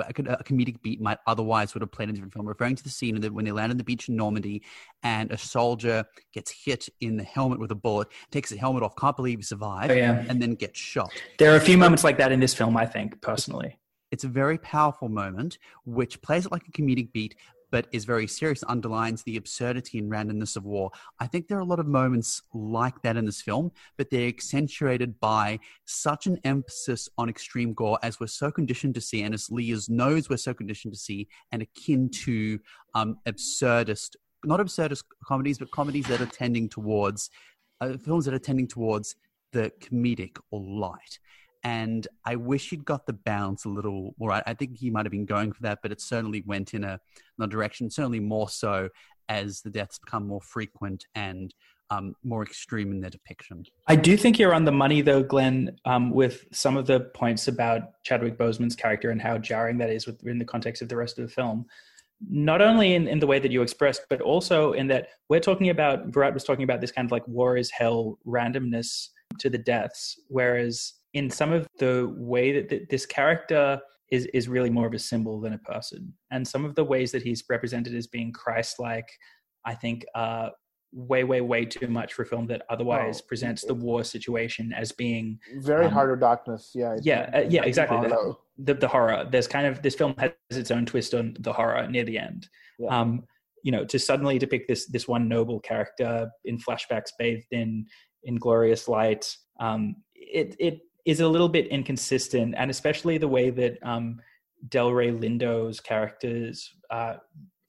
a comedic beat might otherwise would have played in a different film, referring to the scene when they land on the beach in Normandy and a soldier gets hit in the helmet with a bullet, takes the helmet off, can't believe he survived, Oh, yeah. and then gets shot. There are a few moments like that in this film, I think, personally. It's a very powerful moment, which plays it like a comedic beat, but is very serious, underlines the absurdity and randomness of war. I think there are a lot of moments like that in this film, but they're accentuated by such an emphasis on extreme gore as we're so conditioned to see, and as Leah's knows we're so conditioned to see, and akin to um, absurdist, not absurdist comedies, but comedies that are tending towards, uh, films that are tending towards the comedic or light and I wish he'd got the balance a little more. I think he might have been going for that, but it certainly went in a another direction. Certainly more so as the deaths become more frequent and um, more extreme in their depiction. I do think you're on the money, though, Glenn, um, with some of the points about Chadwick Boseman's character and how jarring that is within the context of the rest of the film. Not only in, in the way that you expressed, but also in that we're talking about, Virat was talking about this kind of like war is hell randomness to the deaths, whereas in some of the way that th- this character is is really more of a symbol than a person, and some of the ways that he's represented as being Christ-like, I think, uh, way, way, way too much for a film that otherwise Oh, presents the war situation as being Very Um, Heart of Darkness. Yeah. it's yeah, uh, yeah, exactly. The, the, the horror. There's kind of this film has its own twist on the horror near the end. Yeah. Um, you know, to suddenly depict this this one noble character in flashbacks, bathed in in glorious light, um, it it is a little bit inconsistent, and especially the way that um, Delroy Lindo's characters uh,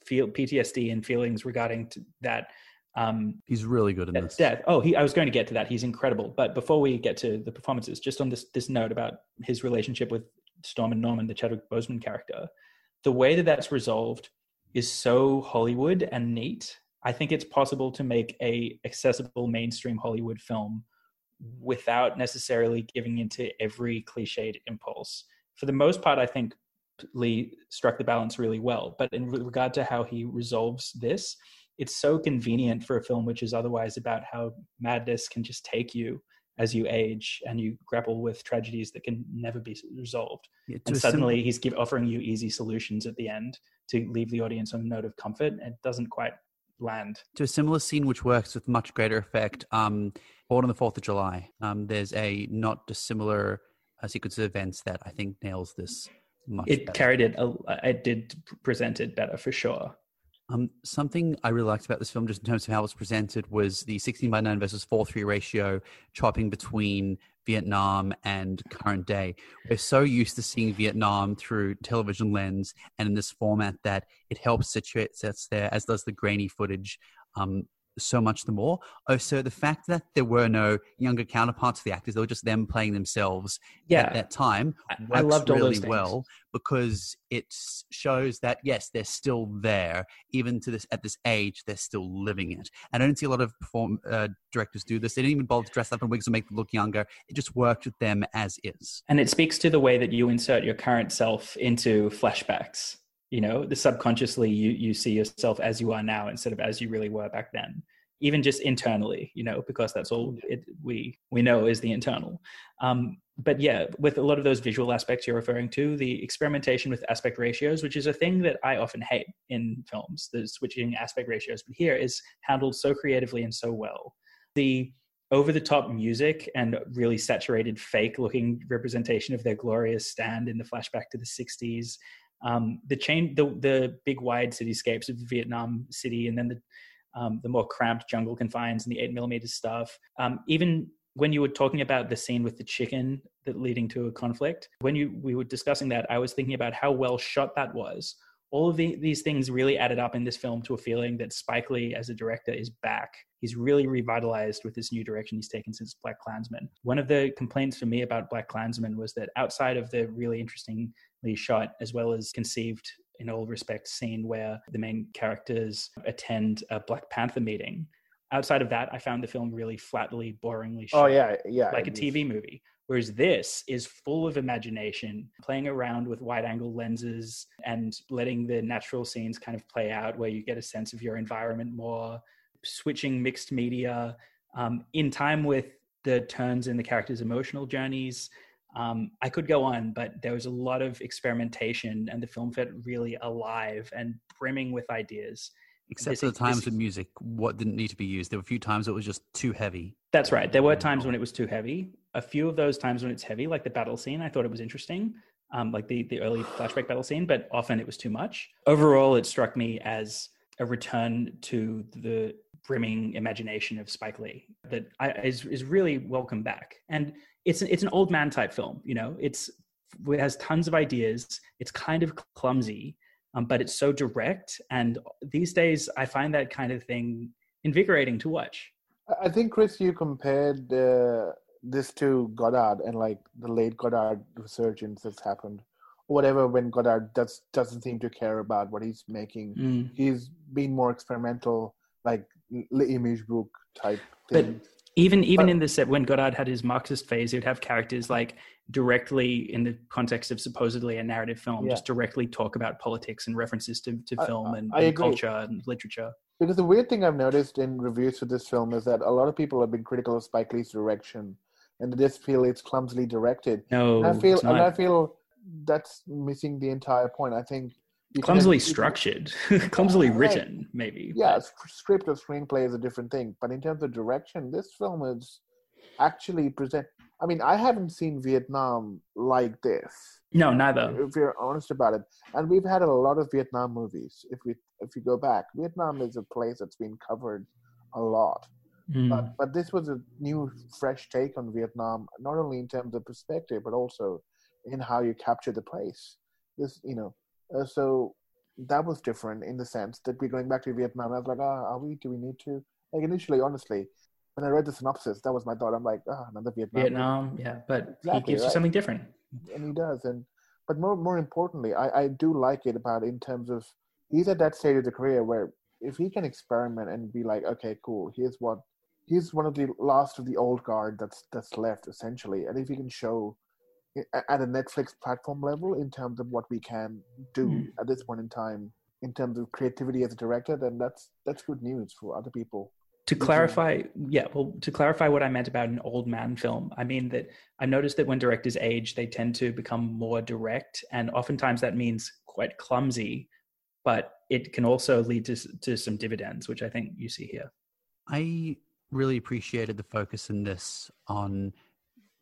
feel PTSD and feelings regarding to that um, He's really good in that this. death. Oh, he, I was going to get to that. He's incredible. But before we get to the performances, just on this this note about his relationship with Stormin' Norman, the Chadwick Boseman character, the way that that's resolved is so Hollywood and neat. I think it's possible to make a accessible mainstream Hollywood film without necessarily giving into every cliched impulse. For the most part, I think Lee struck the balance really well. But in regard to how he resolves this, it's so convenient for a film which is otherwise about how madness can just take you as you age and you grapple with tragedies that can never be resolved. Yeah, And sim- suddenly he's give, offering you easy solutions at the end to leave the audience on a note of comfort. It doesn't quite land. to a similar scene which works with much greater effect. Um, Born on the Fourth of July. Um, there's a not dissimilar uh, sequence of events that I think nails this much. It better. carried it. a- It did present it better for sure. Um, something I really liked about this film, just in terms of how it was presented, was the 16 by 9 versus 4 3 ratio, chopping between Vietnam and current day. We're so used to seeing Vietnam through television lens and in this format that it helps situate us there, as does the grainy footage. Um, so much the more. Also, the fact that there were no younger counterparts of the actors, they were just them playing themselves Yeah. at that time, I- loved all really well because it shows that yes, they're still there, even to this at this age, they're still living it. And I don't see a lot of perform uh, directors do this. They didn't even bother to dress up in wigs or make them look younger. It just worked with them as is. And it speaks to the way that you insert your current self into flashbacks. You know, the subconsciously you you see yourself as you are now instead of as you really were back then. Even just internally, you know, because that's all it, we we know is the internal. Um, but yeah, with a lot of those visual aspects you're referring to, the experimentation with aspect ratios, which is a thing that I often hate in films, the switching aspect ratios, but here is handled so creatively and so well. The over the top music and really saturated fake looking representation of their glorious stand in the flashback to the 60s um, the chain the the big wide cityscapes of vietnam city and then the um, the more cramped jungle confines and the 8 millimeter stuff. Um, even when you were talking about the scene with the chicken that leading to a conflict when you we were discussing that i was thinking about how well shot that was all of the, these things really added up in this film to a feeling that Spike Lee, as a director, is back. He's really revitalized with this new direction he's taken since BlacKkKlansman. One of the complaints for me about BlacKkKlansman was that outside of the really interestingly shot, as well as conceived in all respects scene where the main characters attend a Black Panther meeting, outside of that, I found the film really flatly, boringly oh, shot Oh yeah, yeah. like a. TV movie. Whereas this is full of imagination, playing around with wide angle lenses and letting the natural scenes kind of play out where you get a sense of your environment more, switching mixed media um, in time with the turns in the characters' emotional journeys. Um, I could go on, but there was a lot of experimentation, and the film felt really alive and brimming with ideas. Except This- for the times with music, what didn't need to be used. There were a few times it was just too heavy. That's right. There were times when it was too heavy. A few of those times when it's heavy, like the battle scene, I thought it was interesting, um, like the the early flashback battle scene. But often it was too much. Overall, it struck me as a return to the brimming imagination of Spike Lee that I, is is really welcome back. And it's it's an old man type film. You know, it's it has tons of ideas. It's kind of clumsy, um, but it's so direct. And these days, I find that kind of thing invigorating to watch. I- think Chris, you compared uh, this to Godard and like the late Godard resurgence that's happened, or whatever. When Godard does doesn't seem to care about what he's making, Mm. he's been more experimental, like image book type Thing. But even even But- in the set when Godard had his Marxist phase, he would have characters like directly in the context of supposedly a narrative film, Yeah. just directly talk about politics and references to, to film I- and, I and culture and literature. Because the weird thing I've noticed in reviews for this film is that a lot of people have been critical of Spike Lee's direction, and just feel it's clumsily directed. No, And I feel, and I feel that's missing the entire point. I think can- clumsily can- structured, <laughs> clumsily written, maybe. yeah, script or screenplay is a different thing. But in terms of direction, this film is actually present. I mean, I haven't seen Vietnam like this. No, neither. If you're honest about it, and we've had a lot of Vietnam movies. If we if you go back, Vietnam is a place that's been covered a lot. Mm. But but this was a new, fresh take on Vietnam, not only in terms of perspective, but also in how you capture the place. This, you know, uh, so that was different in the sense that we're going back to Vietnam. I was like, ah, are we? Do we need to? Like initially, honestly, when I read the synopsis, that was my thought. I'm like, ah, another Vietnam. Vietnam, yeah, but he Exactly, gives you something different. and he does and but more more importantly I, I do like it about in terms of he's at that stage of the career where if he can experiment and be like okay cool here's what he's one of the last of the old guard that's that's left essentially. And if he can show at a netflix platform level in terms of what we can do Mm. at this point in time in terms of creativity as a director then that's that's good news for other people. To clarify yeah well to clarify what i meant about an old man film i mean that i noticed that when directors age they tend to become more direct and oftentimes that means quite clumsy but it can also lead to, to some dividends which i think you see here. I really appreciated the focus in this on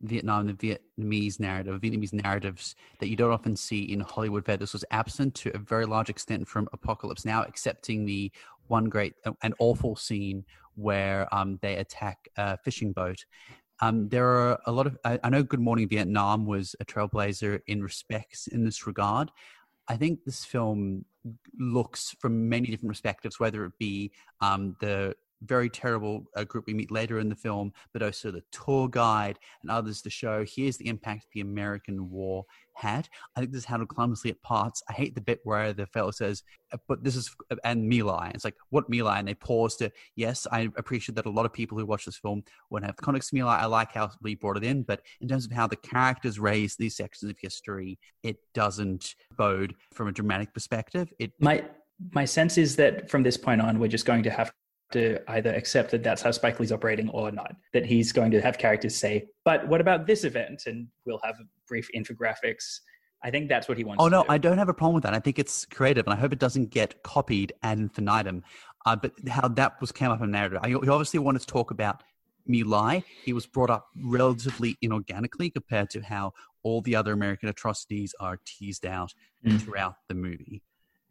Vietnam, the Vietnamese narrative, Vietnamese narratives that you don't often see in Hollywood. Where this was absent to a very large extent from Apocalypse Now, excepting the one great uh, and awful scene where um, they attack a fishing boat. Um, there are a lot of. I, I know Good Morning Vietnam was a trailblazer in respects in this regard. I think this film looks from many different perspectives, whether it be um, the very terrible uh, group we meet later in the film, but also the tour guide and others to show here's the impact the American war had. I think this is handled clumsily at parts. I hate the bit where the fellow says, uh, but this is, uh, and My Lai. It's like, what My And they pause to, yes, I appreciate that a lot of people who watch this film won't have the context of My I like how we brought it in, but in terms of how the characters raise these sections of history, it doesn't bode from a dramatic perspective. It my my sense is that from this point on, we're just going to have to either accept that that's how Spike Lee's operating or not. That he's going to have characters say, "But what about this event?" And we'll have brief infographics. I think that's what he wants. Oh no, do. I don't have a problem with that. I think it's creative, and I hope it doesn't get copied ad infinitum. Uh, but how that was came up in narrative, I, he obviously wanted to talk about My Lai. He was brought up relatively inorganically compared to how all the other American atrocities are teased out mm. throughout the movie.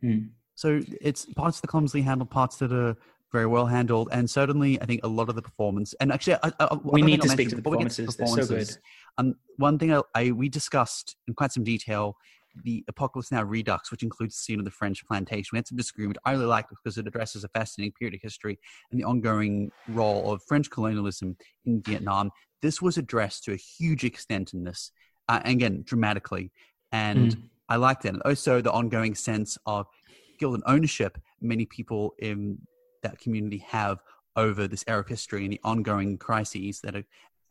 Mm. So it's parts that clumsily handled, parts that are very well handled, and certainly I think a lot of the performance. And actually, I, I, we need to speak to the performances. To performances They're so good. Um, one thing I, I, we discussed in quite some detail the Apocalypse Now Redux, which includes the scene of the French plantation. We had some disagreement. I really liked it because it addresses a fascinating period of history and the ongoing role of French colonialism in Vietnam. This was addressed to a huge extent in this, uh, and again, dramatically. And mm. I liked it. And also the ongoing sense of guilt and ownership many people in that community have over this era of history and the ongoing crises that are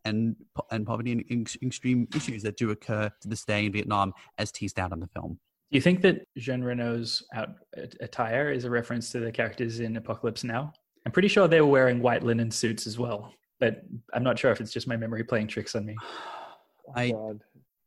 and and poverty and extreme issues that do occur to this day in Vietnam, as teased out in the film. Do you think that Jean Reno's out, attire is a reference to the characters in Apocalypse Now? I'm pretty sure they were wearing white linen suits as well, but I'm not sure if it's just my memory playing tricks on me. <sighs> Oh,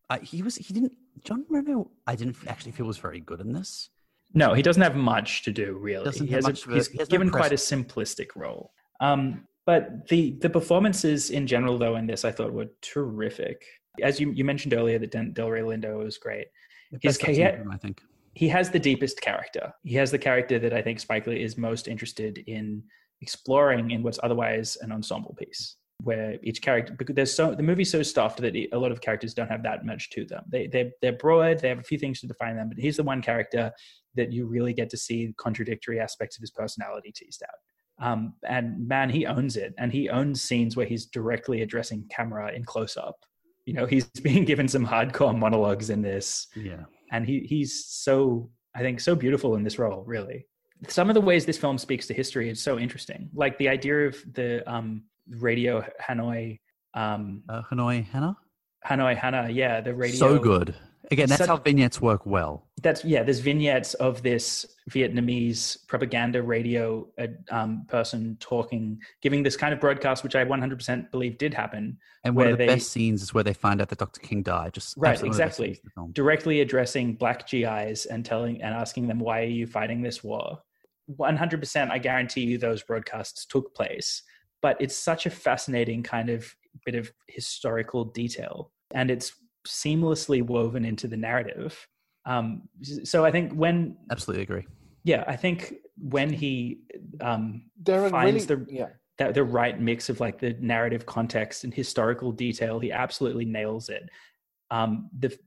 I, I, he was he didn't John Reno. I didn't actually feel was very good in this. No, he doesn't have much to do really. Doesn't he has, a, he's he given no quite a simplistic role. Um, but the the performances in general, though, in this I thought were terrific. As you, you mentioned earlier, that Delroy Lindo was great. His, he, I think he has the deepest character. He has the character that I think Spike Lee is most interested in exploring in what's otherwise an ensemble piece where each character because there's so the movie's so stuffed that a lot of characters don't have that much to them. They they they're broad. They have a few things to define them, but he's the one character that you really get to see contradictory aspects of his personality teased out. Um, and man, he owns it, and he owns scenes where he's directly addressing camera in close up. You know, he's <laughs> being given some hardcore monologues in this. Yeah, and he he's so I think so beautiful in this role. Really, some of the ways this film speaks to history is so interesting. Like the idea of the um, radio Hanoi. Um, uh, Hanoi Hannah. Hanoi Hannah, yeah, the radio. So good. Again, that's Such, how vignettes work well. That's yeah. There's vignettes of this Vietnamese propaganda radio uh, um, person talking, giving this kind of broadcast, which I 100% believe did happen. And one of the they, best scenes is where they find out that Dr. King died. Just right, exactly. Directly addressing black GIs and telling and asking them, "Why are you fighting this war?" 100%, I guarantee you, those broadcasts took place but it's such a fascinating kind of bit of historical detail and it's seamlessly woven into the narrative um, so i think when absolutely agree yeah i think when he um, Darren finds really, the yeah. the, the right mix of like the narrative context and historical detail he absolutely nails it um, the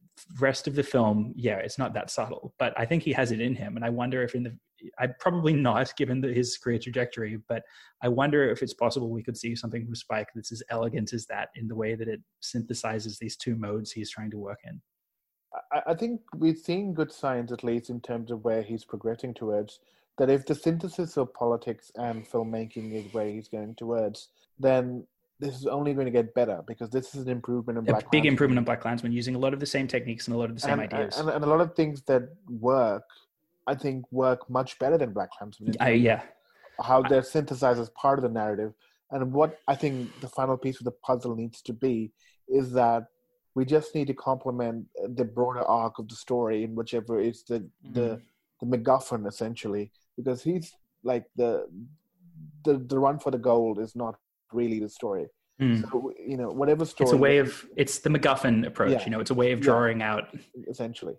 rest of the film yeah it's not that subtle but i think he has it in him and i wonder if in the I probably not, <laughs> given the, his career trajectory. But I wonder if it's possible we could see something from Spike that's as elegant as that in the way that it synthesizes these two modes he's trying to work in. I, I think we're seeing good signs, at least in terms of where he's progressing towards. That if the synthesis of politics and filmmaking is where he's going towards, then this is only going to get better because this is an improvement in a Black big improvement in Black BlacKkKlansman using a lot of the same techniques and a lot of the same and, ideas and, and, a lot of things that work I think work much better than BlacKkKlansman. I, yeah. How they're synthesized as part of the narrative. And what I think the final piece of the puzzle needs to be is that we just need to complement the broader arc of the story in whichever is the mm-hmm. the the MacGuffin essentially, because he's like the the the run for the gold is not really the story. Mm. So you know, whatever story. It's a way of it's the MacGuffin approach. Yeah. You know, it's a way of Yeah. drawing out essentially.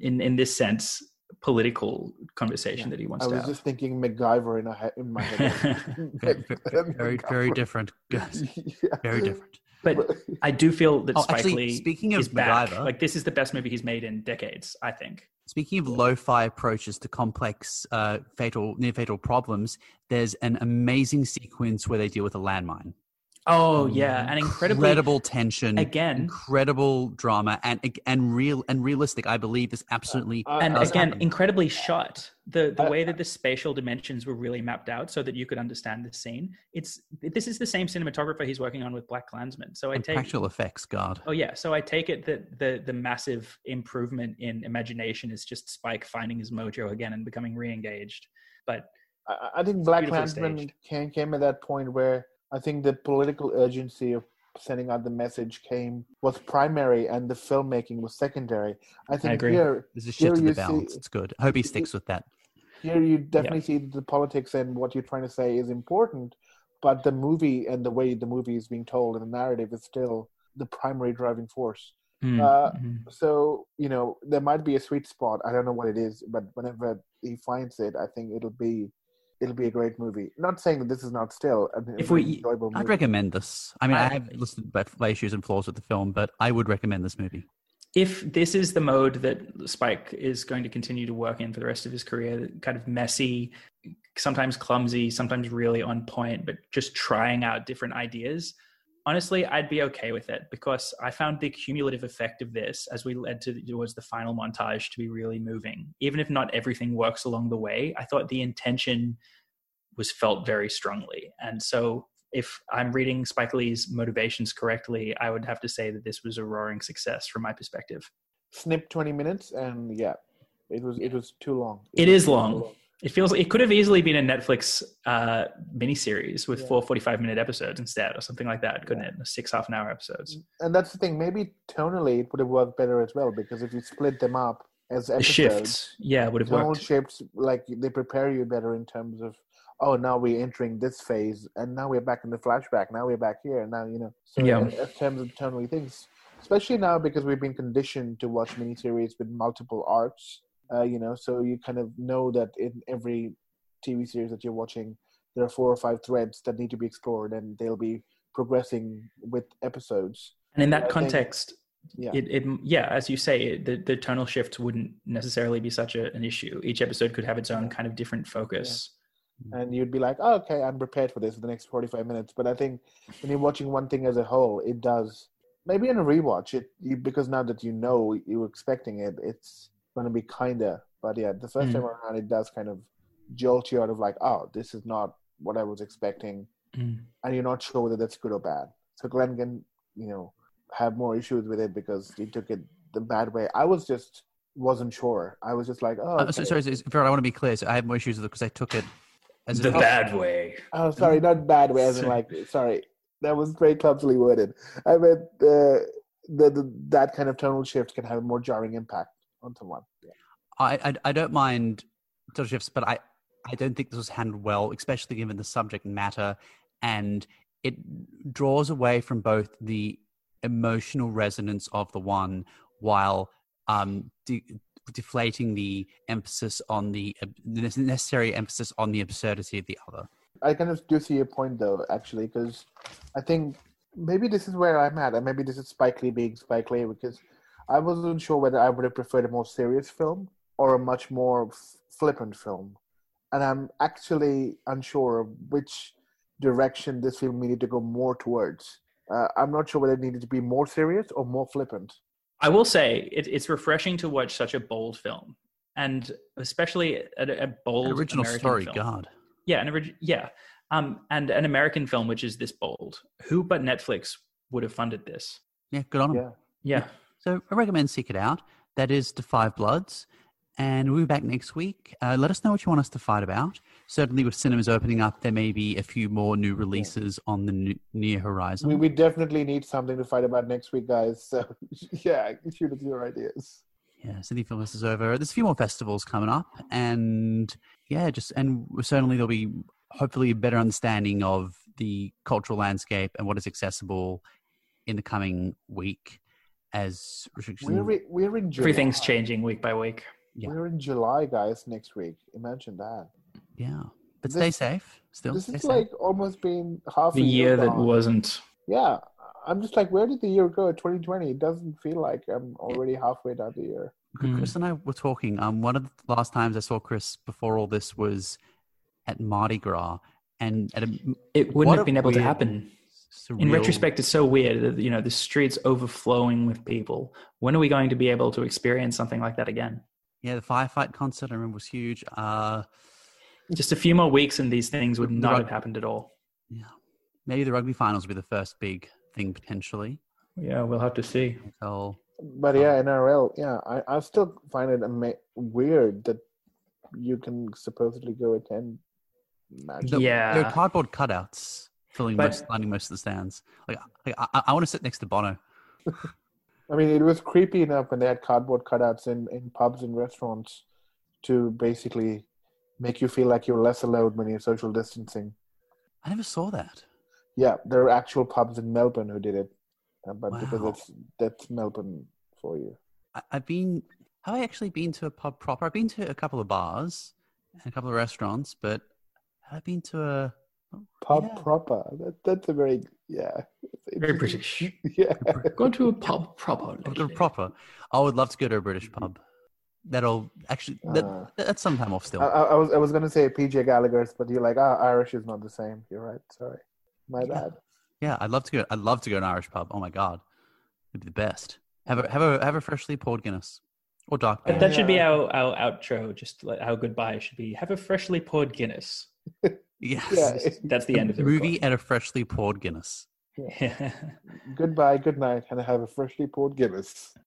in in this sense political conversation Yeah. that he wants to do. I to was have. just thinking MacGyver in, a in my head. Very, <laughs> very, <laughs> very, very different. Yes, <laughs> Yeah. very different. But I do feel that <laughs> Oh, Spike actually, Lee speaking of is back. Like this is the best movie he's made in decades. I think. Speaking of lo-fi approaches to complex, uh, fatal, near-fatal problems, there's an amazing sequence where they deal with a landmine. Oh yeah, oh, and incredibly incredible tension, again. incredible drama, and and real and realistic. I believe this absolutely. I- and again happen. incredibly shot the the I- way that the spatial dimensions were really mapped out so that you could understand the scene it's this is the same cinematographer he's working on with BlacKkKlansman so i and take practical effects, God. oh yeah so i take it that the the massive improvement in imagination is just spike finding his mojo again and becoming re-engaged but I, I think Black beautifully Klansman staged. came, came at that point where I think the political urgency of sending out the message came was primary and the filmmaking was secondary. I think agree. here There's a shift in the balance. see- it's good. I hope he sticks with that. here you definitely see the politics and what you're trying to say is important, but the movie and the way the movie is being told and the narrative is still the primary driving force. mm, Uh, mhm. So, you know, there might be a sweet spot. I don't know what it is, but whenever he finds it, I think it'll be it'll be a great movie. Not saying that this is not still an If very we- enjoyable movie. I'd recommend this. I mean, I, I- have listed about my issues and flaws with the film, but I would recommend this movie. if this is the mode that Spike is going to continue to work in for the rest of his career, kind of messy, sometimes clumsy, sometimes really on point, but just trying out different ideas, honestly, I'd be okay with it because I found the cumulative effect of this as we led to towards the final montage to be really moving. Even if not everything works along the way, I thought the intention was felt very strongly. And so if I'm reading Spike Lee's motivations correctly, I would have to say that this was a roaring success from my perspective. Snip 20 minutes and yeah, it was it was too long. It was is too long. It feels like it could have easily been a Netflix uh, miniseries with Yeah. four 45 minute episodes instead, or something like that, couldn't it? Six half an hour episodes. And that's the thing, maybe tonally it would have worked better as well because if you split them up as episodes, shifts, yeah, would have worked. shifts like they prepare you better in terms of oh now we're entering this phase and now we're back in the flashback now we're back here and now you know so Yeah. in, in terms of tonally things especially now because we've been conditioned to watch miniseries with multiple arcs uh, you know so you kind of know that in every tv series that you're watching there are four or five threads that need to be explored and they'll be progressing with episodes And in I that think- context, yeah it, it yeah, as you say, the, the tonal shifts wouldn't necessarily be such a, an issue. Each episode could have its own kind of different focus. and you'd be like, oh, okay, I'm prepared for this for the next 45 minutes. But I think when you're watching one thing as a whole, it does. Maybe in a rewatch, it you, because now that you know you're expecting it, it's going to be kinda. But yeah, the first Mm. time around, it does kind of jolt you out of like, oh, this is not what I was expecting, Mm. and you're not sure whether that's good or bad. So Glenn can, you know, have more issues with it because he took it the bad way. I was just wasn't sure. I was just like, oh, Uh, so, okay. sorry, so, Farrell, I want to be clear. So I have more issues with it because I took it as The a, bad way. Oh, sorry, not bad way. As in, <laughs> like, sorry, that was very clumsily worded. I meant uh, the, the that kind of tonal shift can have a more jarring impact on someone. Yeah. I, I I don't mind total shifts, but I I don't think this was handled well, especially given the subject matter, and it draws away from both the emotional resonance of the one while um de- deflating the emphasis on the, uh, the necessary emphasis on the absurdity of the other. I kind of do see your point though, actually, because I think maybe this is where I'm at, and maybe this is Spike Lee being Spike Lee, because I wasn't sure whether I would have preferred a more serious film or a much more f- flippant film, and I'm actually unsure of which direction this film needed to go more towards. Uh, I'm not sure whether it needed to be more serious or more flippant. I will say it, it's refreshing to watch such a bold film, and especially a, a bold An original American story, film. God. Yeah, an orig- yeah, um, and an American film which is this bold. Who but Netflix would have funded this? Yeah, good on them. Yeah. Yeah, So I recommend seek it out. That is the Five Bloods. And we'll be back next week. Uh, let us know what you want us to fight about. Certainly, with cinemas opening up, there may be a few more new releases on the n- near horizon. We, we definitely need something to fight about next week, guys. So <laughs> yeah, shoot us your ideas. Yeah, Sydney Film Fest is over. There's a few more festivals coming up, and yeah, just and certainly there'll be hopefully a better understanding of the cultural landscape and what is accessible in the coming week as restrictions. We're in, we're in July. Everything's changing week by week. Yeah. We're in July, guys. Next week. Imagine that. yeah, but This- stay safe. Still, This stay is safe. like almost been half The a year that gone. wasn't. Yeah, I'm just like, where did the year go? 2020. It doesn't feel like I'm already halfway down the year. Chris and I were talking. Um, one of the last times I saw Chris before all this was at Mardi Gras, and at a It wouldn't have been able to happen. Surreal, In retrospect, it's so weird that you know the streets overflowing with people. When are we going to be able to experience something like that again? yeah, the firefight concert I remember was huge. Uh, Just a few more weeks, and these things would not rug- have happened at all. yeah, maybe the rugby finals will be the first big thing potentially. Yeah, we'll have to see. Until But yeah, NRL. Yeah, I, I still find it ama- weird that you can supposedly go attend matches. the, Yeah. there are cardboard cutouts filling But- most, lining most of the stands. Like, like I, I want to sit next to Bono. <laughs> I mean, it was creepy enough when they had cardboard cutouts in, in pubs and restaurants to basically make you feel like you're less allowed when you're social distancing. I never saw that. Yeah, there are actual pubs in Melbourne who did it, uh, but because that's that's Melbourne for you. I, I've been. Have I actually been to a pub proper? I've been to a couple of bars and a couple of restaurants, but have I been to a Pub Yeah. proper. That, that's a very yeah. Very British. <laughs> Yeah. Go to a pub proper. a proper? I would love to go to a British pub. That'll actually that, Uh, that's sometime off still. I, I I was I was gonna say PJ Gallagher's, but you're like, ah, Irish is not the same. You're right. Sorry, my Yeah. bad. yeah, I'd love to go. I'd love to go to an Irish pub. Oh my god, it'd be the best. Have a have a have a freshly poured Guinness or dark beer. That should be our, our outro. Just like our goodbye should be have a freshly poured Guinness. <laughs> yes. Yeah. That's the end of the movie and a freshly poured Guinness. recording. <laughs> Goodbye, good night, and have a freshly poured Guinness.